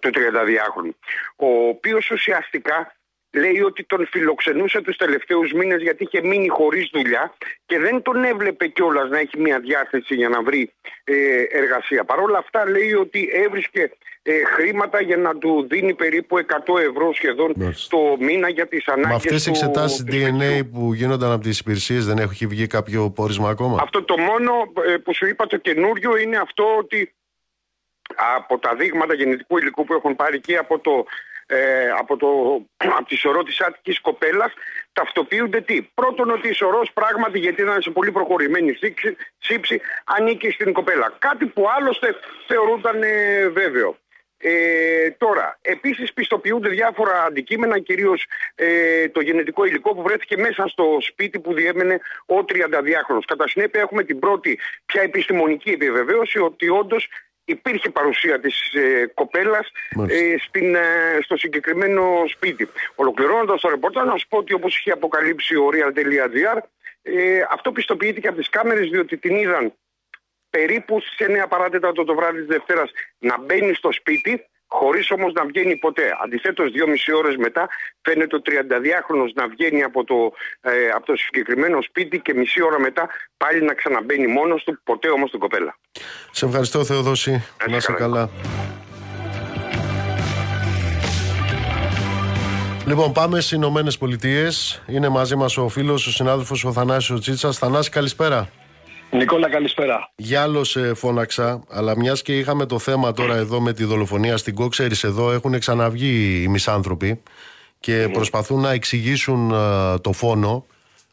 Speaker 7: του 32χρονου, ο οποίος ουσιαστικά λέει ότι τον φιλοξενούσε τους τελευταίους μήνες γιατί είχε μείνει χωρίς δουλειά και δεν τον έβλεπε κιόλας να έχει μια διάθεση για να βρει ε, εργασία. Παρ' όλα αυτά λέει ότι έβρισκε ε, χρήματα για να του δίνει περίπου 100 ευρώ σχεδόν το μήνα για τις ανάγκες
Speaker 1: Με αυτές τις εξετάσεις DNA που γίνονταν από τις υπηρεσίες δεν έχει βγει κάποιο πόρισμα ακόμα;
Speaker 7: Αυτό το μόνο ε, που σου είπα το καινούριο είναι αυτό ότι από τα δείγματα γεννητικού υλικού που έχουν πάρει και από το ε, από, το, από τη σωρό της άτικης κοπέλας ταυτοποιούνται τι; Πρώτον ότι η σωρός πράγματι γιατί ήταν σε πολύ προχωρημένη σύψη ανήκει στην κοπέλα. Κάτι που άλλωστε θεωρούνταν ε, βέβαιο. Ε, τώρα, επίσης πιστοποιούνται διάφορα αντικείμενα, κυρίως ε, το γενετικό υλικό που βρέθηκε μέσα στο σπίτι που διέμενε ο 32χρονος. Κατά συνέπεια έχουμε την πρώτη πια επιστημονική επιβεβαίωση ότι όντως υπήρχε παρουσία της ε, κοπέλας ε, στην, ε, στο συγκεκριμένο σπίτι. Ολοκληρώνοντας το ρεπορτάζ να σου πω ότι όπως είχε αποκαλύψει ο real.gr ε, αυτό πιστοποιήθηκε από τις κάμερες διότι την είδαν περίπου στις 9 παράτετατο το βράδυ της Δευτέρας να μπαίνει στο σπίτι χωρίς όμως να βγαίνει ποτέ. Αντιθέτως, μισή ώρες μετά φαίνεται ο 32χρονος να βγαίνει από το, ε, από το συγκεκριμένο σπίτι και μισή ώρα μετά πάλι να ξαναμπαίνει μόνος του, ποτέ όμως την κοπέλα.
Speaker 1: Σε ευχαριστώ Θεοδόση. Να είσαι καλά. Λοιπόν, πάμε στις Ηνωμένες Πολιτείες. Είναι μαζί μας ο φίλος, ο συνάδελφος ο Θανάσης Τσίτσας. Θανάση, καλησπέρα.
Speaker 8: Νικόλα, καλησπέρα.
Speaker 1: Για άλλο σε φώναξα, αλλά μιας και είχαμε το θέμα τώρα εδώ με τη δολοφονία στην ΚΟ, εδώ έχουν ξαναβγεί οι μισάνθρωποι και προσπαθούν να εξηγήσουν το φόνο,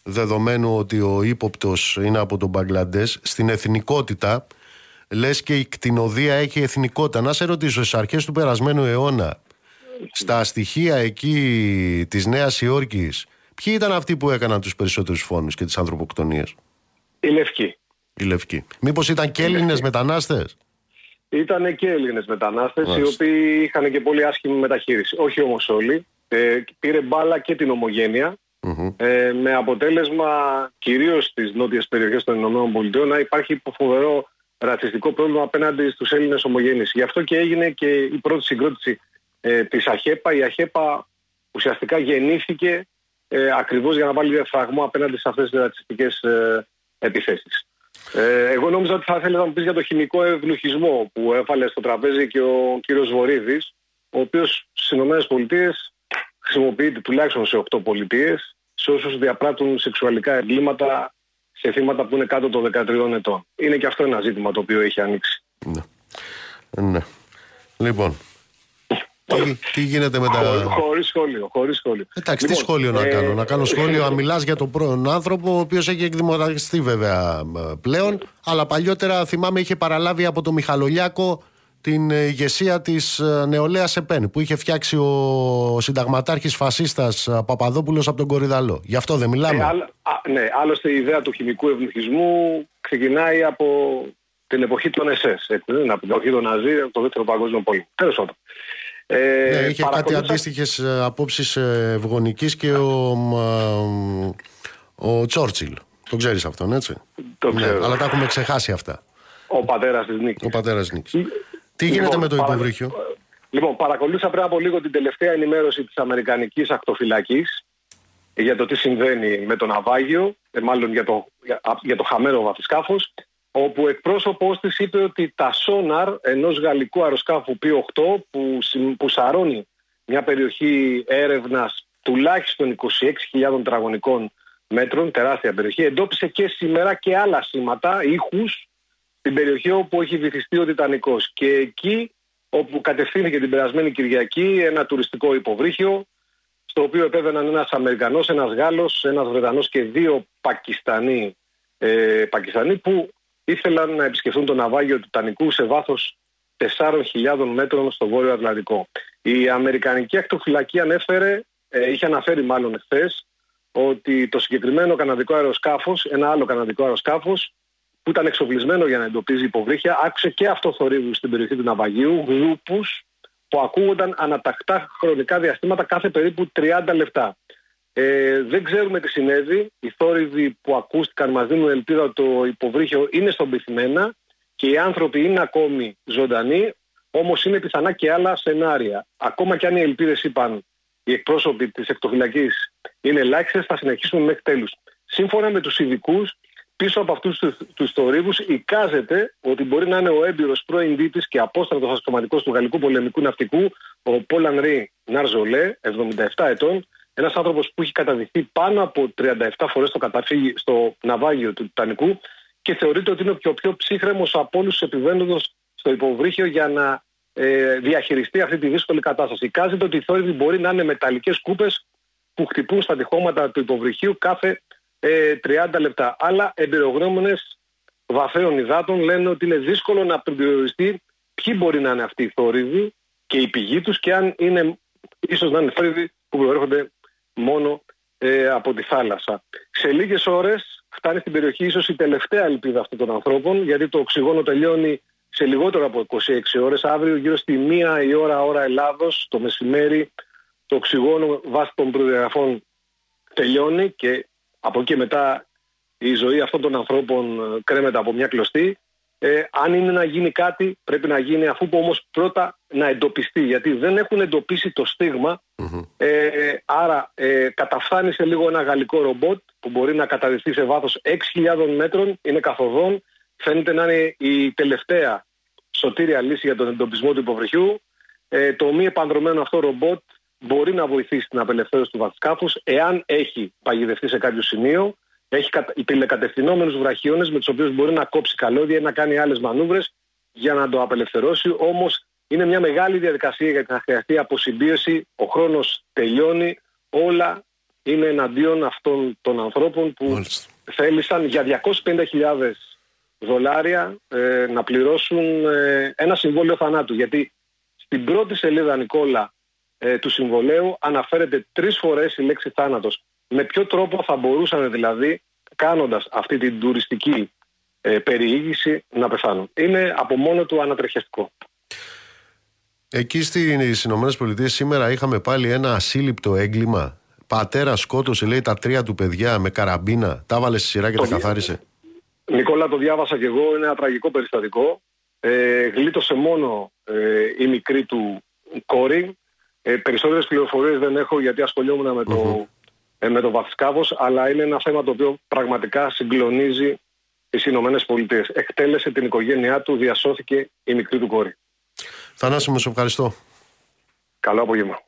Speaker 1: δεδομένου ότι ο ύποπτος είναι από τον Μπαγκλαντές, στην εθνικότητα. Λες και η κτηνοδία έχει εθνικότητα. Να σε ρωτήσω, στις αρχές του περασμένου αιώνα, στα στοιχεία εκεί της Νέας Υόρκης, ποιοι ήταν αυτοί που έκαναν τους περισσότερους φόνους και τις ανθρωποκτονίες;
Speaker 8: Οι Λευκοί.
Speaker 1: Οι Λευκοί. Μήπως ήταν και Έλληνες μετανάστες;
Speaker 8: Ήταν και Έλληνες μετανάστες, οι οποίοι είχαν και πολύ άσχημη μεταχείριση. Όχι όμως όλοι. Ε, πήρε μπάλα και την ομογενεια ε, με αποτέλεσμα κυρίως στις νότιες περιοχές των ΗΠΑ να υπάρχει φοβερό ρατσιστικό πρόβλημα απέναντι στους Έλληνες ομογενεί. Γι' αυτό και έγινε και η πρώτη συγκρότηση ε, της ΑΧΕΠΑ. Η ΑΧΕΠΑ ουσιαστικά γεννήθηκε ε, ακριβώς για να βάλει διαφραγμό απέναντι σε αυτές τις ρατσιστικές ε, επιθέσεις. Ε, εγώ νόμιζα ότι θα ήθελε να μου πεις για το χημικό ευνοχισμό που έβαλε στο τραπέζι και ο κύριος Βορύδης, ο οποίος στις ΗΠΑ χρησιμοποιείται τουλάχιστον σε 8 πολιτείες σε όσους διαπράττουν σεξουαλικά εγκλήματα σε θύματα που είναι κάτω των 13 ετών. Είναι και αυτό ένα ζήτημα το οποίο έχει ανοίξει.
Speaker 1: Ναι. ναι. Λοιπόν, τι, τι γίνεται με τα.
Speaker 8: Χωρί σχόλιο. Χωρίς σχόλιο.
Speaker 1: Εντάξει, τι λοιπόν, σχόλιο να κάνω. Να κάνω ε, σχόλιο, να μιλάς για τον πρώην άνθρωπο, ο οποίος έχει εκδημοκρατιστεί βέβαια πλέον. Αλλά παλιότερα θυμάμαι είχε παραλάβει από τον Μιχαλολιάκο την ηγεσία της ε, νεολαίας ΕΠΕΝ που είχε φτιάξει ο συνταγματάρχης φασίστας Παπαδόπουλος από τον Κορυδαλό. Γι' αυτό δεν μιλάμε.
Speaker 8: Ε, ναι, άλλωστε η ιδέα του χημικού ευνοχισμού ξεκινάει από την εποχή των ΕΣΕΣ. από την εποχή των Ναζί, από το δεύτερο παγκόσμιο πόλεμο. Τέλος πάντων.
Speaker 1: Ε, ναι, είχε κάτι αντίστοιχες απόψεις ε, ευγονικής και ο, ο Τσόρτσιλ. Το ξέρεις αυτόν, έτσι;
Speaker 8: Το ναι, ξέρω.
Speaker 1: αλλά τα έχουμε ξεχάσει αυτά.
Speaker 8: Ο πατέρας της Νίκης.
Speaker 1: Ο πατέρας Νίκης. Τι γίνεται λοιπόν, με το παρα... υποβρύχιο;
Speaker 8: Λοιπόν, παρακολούθησα πριν από λίγο την τελευταία ενημέρωση της Αμερικανικής Ακτοφυλακής για το τι συμβαίνει με το ναυάγιο, ε, μάλλον για το, για, για το χαμένο βαθισκάφος όπου εκπρόσωπός της είπε ότι τα σόναρ ενός γαλλικού αεροσκάφου P8 που, που σαρώνει μια περιοχή έρευνας τουλάχιστον 26.000 τετραγωνικών μέτρων, τεράστια περιοχή, εντόπισε και σήμερα και άλλα σήματα, ήχους, στην περιοχή όπου έχει βυθιστεί ο Τιτανικός. Και εκεί όπου κατευθύνθηκε την περασμένη Κυριακή ένα τουριστικό υποβρύχιο, στο οποίο επέβαιναν ένας Αμερικανός, ένας Γάλλος, ένας Βρετανός και δύο Πακιστανοί, ε, Πακιστανοί που ήθελαν να επισκεφθούν το ναυάγιο του Τανικού σε βάθος 4.000 μέτρων στο Βόρειο Ατλαντικό. Η Αμερικανική Ακτοφυλακή ανέφερε, ε, είχε αναφέρει μάλλον εχθέ, ότι το συγκεκριμένο καναδικό αεροσκάφος, ένα άλλο καναδικό αεροσκάφος, που ήταν εξοπλισμένο για να εντοπίζει υποβρύχια, άκουσε και αυτό θορύβου στην περιοχή του ναυαγίου, γρούπους που ακούγονταν ανατακτά χρονικά διαστήματα κάθε περίπου 30 λεπτά. Ε, δεν ξέρουμε τι συνέβη. Οι θόρυβοι που ακούστηκαν μας δίνουν ελπίδα ότι το υποβρύχιο είναι στον πυθμένα και οι άνθρωποι είναι ακόμη ζωντανοί, όμως είναι πιθανά και άλλα σενάρια. Ακόμα και αν οι ελπίδες είπαν οι εκπρόσωποι της εκτοφυλακής είναι ελάχιστες, θα συνεχίσουμε μέχρι τέλους. Σύμφωνα με τους ειδικούς, πίσω από αυτούς τους θορύβους εικάζεται ότι μπορεί να είναι ο έμπειρος πρώην δίτης και απόστρατος ασκοματικό του γαλλικού πολεμικού ναυτικού, ο Πολ Ρί Ναρζολέ, 77 ετών, ένας άνθρωπος που έχει καταδειχθεί πάνω από 37 φορές στο καταφύγι, στο ναυάγιο του Τιτανικού και θεωρείται ότι είναι ο πιο, πιο ψύχρεμος από όλους τους επιβαίνοντες στο υποβρύχιο για να ε, διαχειριστεί αυτή τη δύσκολη κατάσταση. Εικάζεται ότι οι θόρυβοι μπορεί να είναι μεταλλικές κούπες που χτυπούν στα τυχώματα του υποβρυχίου κάθε ε, 30 λεπτά. Αλλά εμπειρογνώμονες βαθέων υδάτων λένε ότι είναι δύσκολο να περιοριστεί ποιοι μπορεί να είναι αυτοί οι θόρυβοι και η πηγή τους και αν είναι ίσως να είναι θόρυβοι που προέρχονται μόνο ε, από τη θάλασσα. Σε λίγες ώρες φτάνει στην περιοχή ίσως η τελευταία ελπίδα αυτών των ανθρώπων γιατί το οξυγόνο τελειώνει σε λιγότερο από 26 ώρες. Αύριο γύρω στη μία η ώρα ώρα Ελλάδος το μεσημέρι το οξυγόνο βάσει των προδιαγραφών τελειώνει και από εκεί μετά η ζωή αυτών των ανθρώπων ε, κρέμεται από μια κλωστή. Ε, αν είναι να γίνει κάτι, πρέπει να γίνει αφού που όμως πρώτα να εντοπιστεί. Γιατί δεν έχουν εντοπίσει το στιγμα Ε, άρα ε, καταφθάνει σε λίγο ένα γαλλικό ρομπότ που μπορεί να καταδεχθεί σε βάθος 6.000 μέτρων, είναι καθοδόν. Φαίνεται να είναι η τελευταία σωτήρια λύση για τον εντοπισμό του υποβρυχιού. Ε, το μη επανδρομένο αυτό ρομπότ μπορεί να βοηθήσει την απελευθέρωση του βαθσκάφους εάν έχει παγιδευτεί σε κάποιο σημείο έχει τηλεκατευθυνόμενους βραχίονες με τους οποίους μπορεί να κόψει καλώδια ή να κάνει άλλες μανούβρες για να το απελευθερώσει. Όμως είναι μια μεγάλη διαδικασία γιατί θα χρειαστεί αποσυμπίεση, ο χρόνος τελειώνει, όλα είναι εναντίον αυτών των ανθρώπων που Μάλιστα. θέλησαν για 250.000 δολάρια ε, να πληρώσουν ε, ένα συμβόλαιο θανάτου. Γιατί στην πρώτη σελίδα, Νικόλα, ε, του συμβολέου αναφέρεται τρεις φορές η λέξη θάνατος με ποιο τρόπο θα μπορούσαν δηλαδή κάνοντας αυτή την τουριστική ε, περιήγηση να πεθάνουν. Είναι από μόνο του ανατρεχιαστικό.
Speaker 1: Εκεί στις Ηνωμένες Πολιτείες σήμερα είχαμε πάλι ένα ασύλληπτο έγκλημα. Πατέρα σκότωσε λέει τα τρία του παιδιά με καραμπίνα. Τα βάλε στη σειρά και το τα καθάρισε.
Speaker 8: Νικόλα το διάβασα και εγώ. Είναι ένα τραγικό περιστατικό. Ε, γλίτωσε μόνο ε, η μικρή του κόρη. Ε, περισσότερες πληροφορίες δεν έχω γιατί ασχολιόμουν με το ε, με το βαθισκάβος, αλλά είναι ένα θέμα το οποίο πραγματικά συγκλονίζει τις Ηνωμένες Πολιτείες. Εκτέλεσε την οικογένειά του, διασώθηκε η μικρή του κόρη.
Speaker 1: Θανάση μου, σε ευχαριστώ.
Speaker 8: Καλό απόγευμα.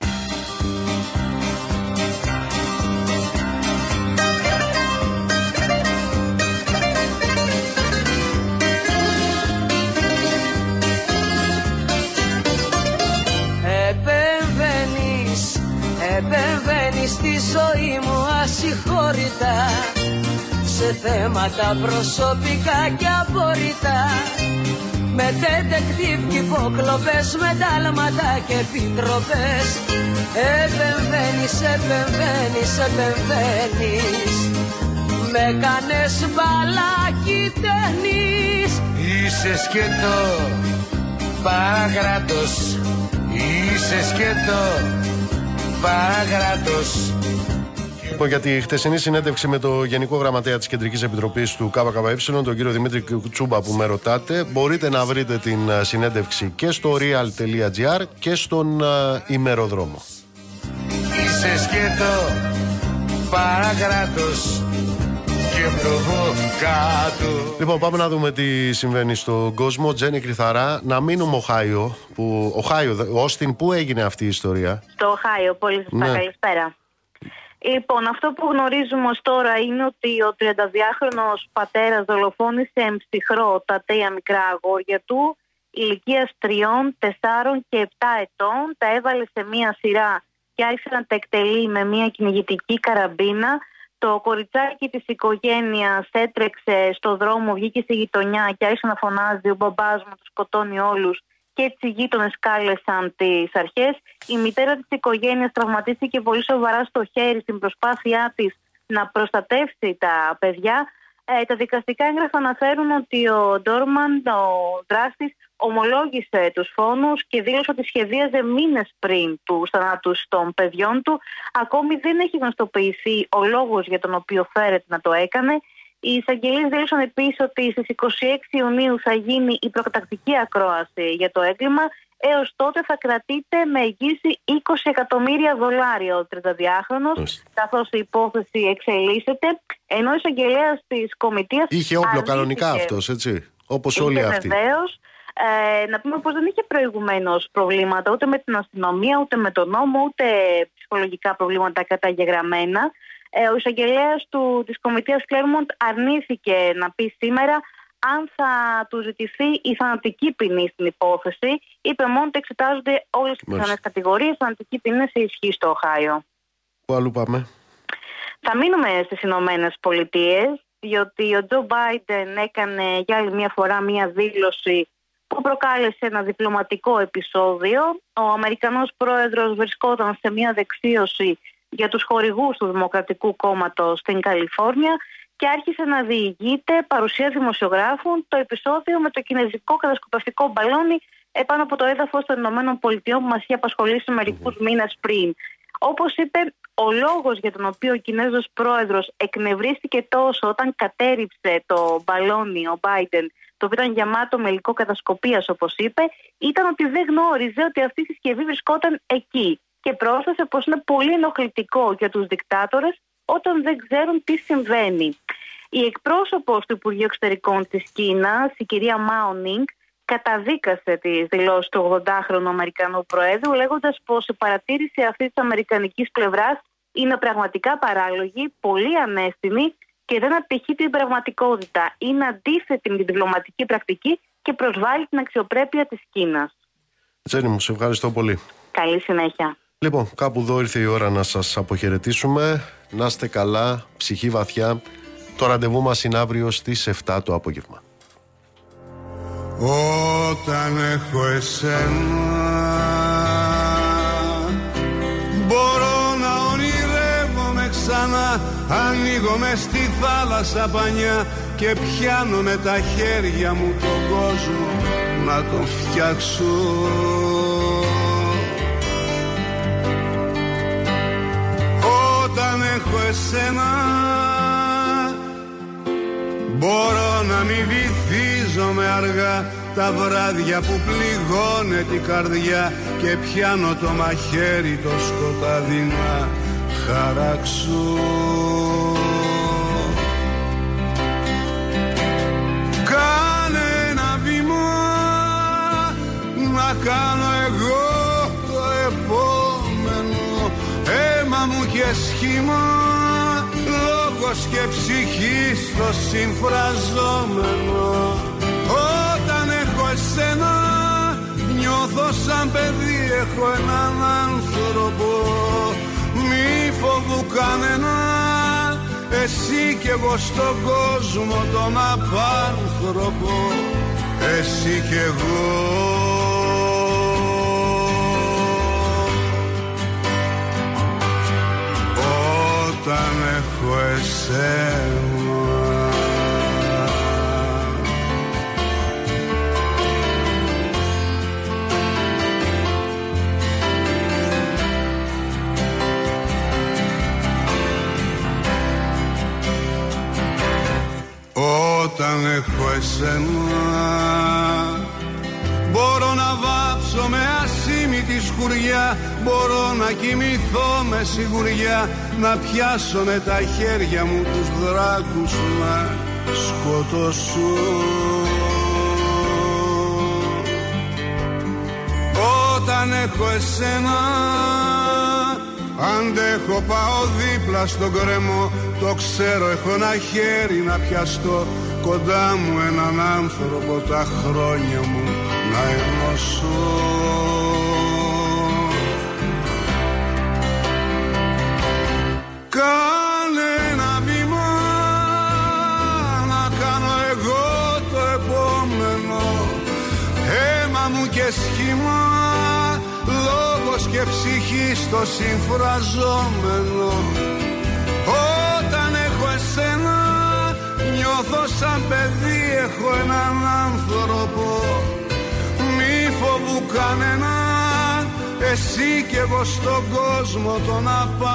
Speaker 9: Ασυγχώρητα σε θέματα προσωπικά και απορριτά με τετεκτίβ και υποκλοπές, με τάλματα και επιτροπές. Επεμβαίνεις, επεμβαίνεις, επεμβαίνεις. Με κάνες μπαλάκι ταινείς
Speaker 10: Είσαι σκέτο, παραγράτος, είσαι σκέτο Παγράτος
Speaker 1: Λοιπόν, για τη χτεσινή συνέντευξη με το Γενικό Γραμματέα της Κεντρικής Επιτροπής του ΚΚΕ, τον κύριο Δημήτρη Τσούμπα, που με ρωτάτε, μπορείτε να βρείτε την ε, συνέντευξη και στο real.gr και στον uh, ημεροδρόμο.
Speaker 10: Είσαι σκέτο, παραγράτος και προβοκάτο.
Speaker 1: Λοιπόν, πάμε να δούμε τι συμβαίνει στον κόσμο. Τζένι Κρυθαρά, να μείνουμε Οχάιο. Που, Οχάιο, Όστιν, πού έγινε αυτή η ιστορία;
Speaker 11: Στο Οχάιο, πολύ σωστά. Ναι. Καλησπέρα. Λοιπόν, αυτό που γνωρίζουμε ως τώρα είναι ότι ο 32χρονος πατέρας δολοφόνησε εμψυχρό τα τρία μικρά αγόρια του ηλικίας 3, 4 και 7 ετών. Τα έβαλε σε μία σειρά και άρχισε να τα εκτελεί με μία κυνηγητική καραμπίνα. Το κοριτσάκι της οικογένειας έτρεξε στο δρόμο, βγήκε στη γειτονιά και άρχισε να φωνάζει ο μπαμπάς μου τους σκοτώνει όλους και έτσι οι γείτονες κάλεσαν τις αρχές. Η μητέρα της οικογένειας τραυματίστηκε πολύ σοβαρά στο χέρι στην προσπάθειά της να προστατεύσει τα παιδιά. Ε, τα δικαστικά έγγραφα αναφέρουν ότι ο Ντόρμαν, ο δράστης, ομολόγησε τους φόνους και δήλωσε ότι σχεδίαζε μήνες πριν του θανάτου των παιδιών του. Ακόμη δεν έχει γνωστοποιηθεί ο λόγος για τον οποίο φέρεται να το έκανε. Οι εισαγγελίε δήλωσαν επίσης ότι στις 26 Ιουνίου θα γίνει η προκατακτική ακρόαση για το έγκλημα. Έως τότε θα κρατείται με εγγύηση 20 εκατομμύρια δολάρια ο 32χρονο, καθώς η υπόθεση εξελίσσεται. Ενώ η εισαγγελέα της Κομιτείας.
Speaker 1: Είχε όπλο κανονικά αυτός, έτσι. Όπως όλοι αυτοί.
Speaker 11: Βεβαίως. Ε, να πούμε πως δεν είχε προηγουμένως προβλήματα ούτε με την αστυνομία, ούτε με τον νόμο, ούτε ψυχολογικά προβλήματα καταγεγραμμένα. Ε, ο εισαγγελέας της Κομιτείας Κλέρμοντ αρνήθηκε να πει σήμερα αν θα του ζητηθεί η θανατική ποινή στην υπόθεση. Είπε μόνο ότι εξετάζονται όλες τις πιθανές κατηγορίες. Η θανατική ποινή είναι σε ισχύ στο Οχάιο.
Speaker 1: Πού αλλού πάμε;
Speaker 11: Θα μείνουμε στις Ηνωμένες Πολιτείες, διότι ο Τζο Μπάιντεν έκανε για άλλη μια φορά μια δήλωση που προκάλεσε ένα διπλωματικό επεισόδιο. Ο Αμερικανός πρόεδρος βρισκόταν σε μια δεξίωση για τους χορηγούς του Δημοκρατικού Κόμματος στην Καλιφόρνια και άρχισε να διηγείται παρουσία δημοσιογράφων το επεισόδιο με το κινέζικο κατασκοπευτικό μπαλόνι επάνω από το έδαφος των Ηνωμένων Πολιτειών που μας είχε απασχολήσει μερικούς μήνες πριν. Όπως είπε, ο λόγος για τον οποίο ο Κινέζος πρόεδρος εκνευρίστηκε τόσο όταν κατέριψε το μπαλόνι ο Biden το οποίο ήταν γεμάτο με υλικό κατασκοπίας, όπως είπε, ήταν ότι δεν γνώριζε ότι αυτή η συσκευή βρισκόταν εκεί. Και πρόσθεσε πως είναι πολύ ενοχλητικό για τους δικτάτορες όταν δεν ξέρουν τι συμβαίνει. Η εκπρόσωπος του Υπουργείου Εξωτερικών της Κίνας, η κυρία Μάονινγκ, καταδίκασε τις δηλώσεις του 80χρονου Αμερικανού Προέδρου, λέγοντας πως η παρατήρηση αυτής της Αμερικανικής πλευράς είναι πραγματικά παράλογη, πολύ ανέστημη και δεν απηχεί την πραγματικότητα. Είναι αντίθετη με την διπλωματική πρακτική και προσβάλλει την αξιοπρέπεια της Κίνας.
Speaker 1: Τζένι μου, σε ευχαριστώ πολύ.
Speaker 11: Καλή συνέχεια.
Speaker 1: Λοιπόν, κάπου εδώ ήρθε η ώρα να σας αποχαιρετήσουμε. Να είστε καλά, ψυχή βαθιά. Το ραντεβού μας είναι αύριο στις 7 το απόγευμα.
Speaker 10: Όταν έχω εσένα Μπορώ να ονειρεύομαι ξανά Ανοίγω μες στη θάλασσα πανιά Και πιάνω με τα χέρια μου τον κόσμο Να τον φτιάξω έχω εσένα. Μπορώ να μην βυθίζομαι αργά τα βράδια που πληγώνε την καρδιά και πιάνω το μαχαίρι το σκοτάδι να χαράξω. Κάνε ένα βήμα να κάνω εγώ και σχήμα λόγος και ψυχή στο συμφραζόμενο. Όταν έχω εσένα νιώθω σαν παιδί έχω έναν άνθρωπο. Μη φοβού κανένα εσύ κι εγώ στον κόσμο τον απάνθρωπο εσύ κι εγώ όταν έχω εσένα. Όταν έχω εσένα Μπορώ να βάψω με ασήμητη σκουριά. Μπορώ να κοιμηθώ με σιγουριά Να πιάσω με τα χέρια μου τους δράκους να σκοτώσω. Όταν έχω εσένα Αντέχω πάω δίπλα στον κρεμό. Το ξέρω έχω ένα χέρι να πιαστώ Κοντά μου έναν άνθρωπο τα χρόνια μου να ενώσω και σχήμα λόγος και ψυχή στο συμφραζόμενο. Όταν έχω εσένα νιώθω σαν παιδί έχω έναν άνθρωπο. Μη φοβού κανένα εσύ κι εγώ στον κόσμο τον απάνω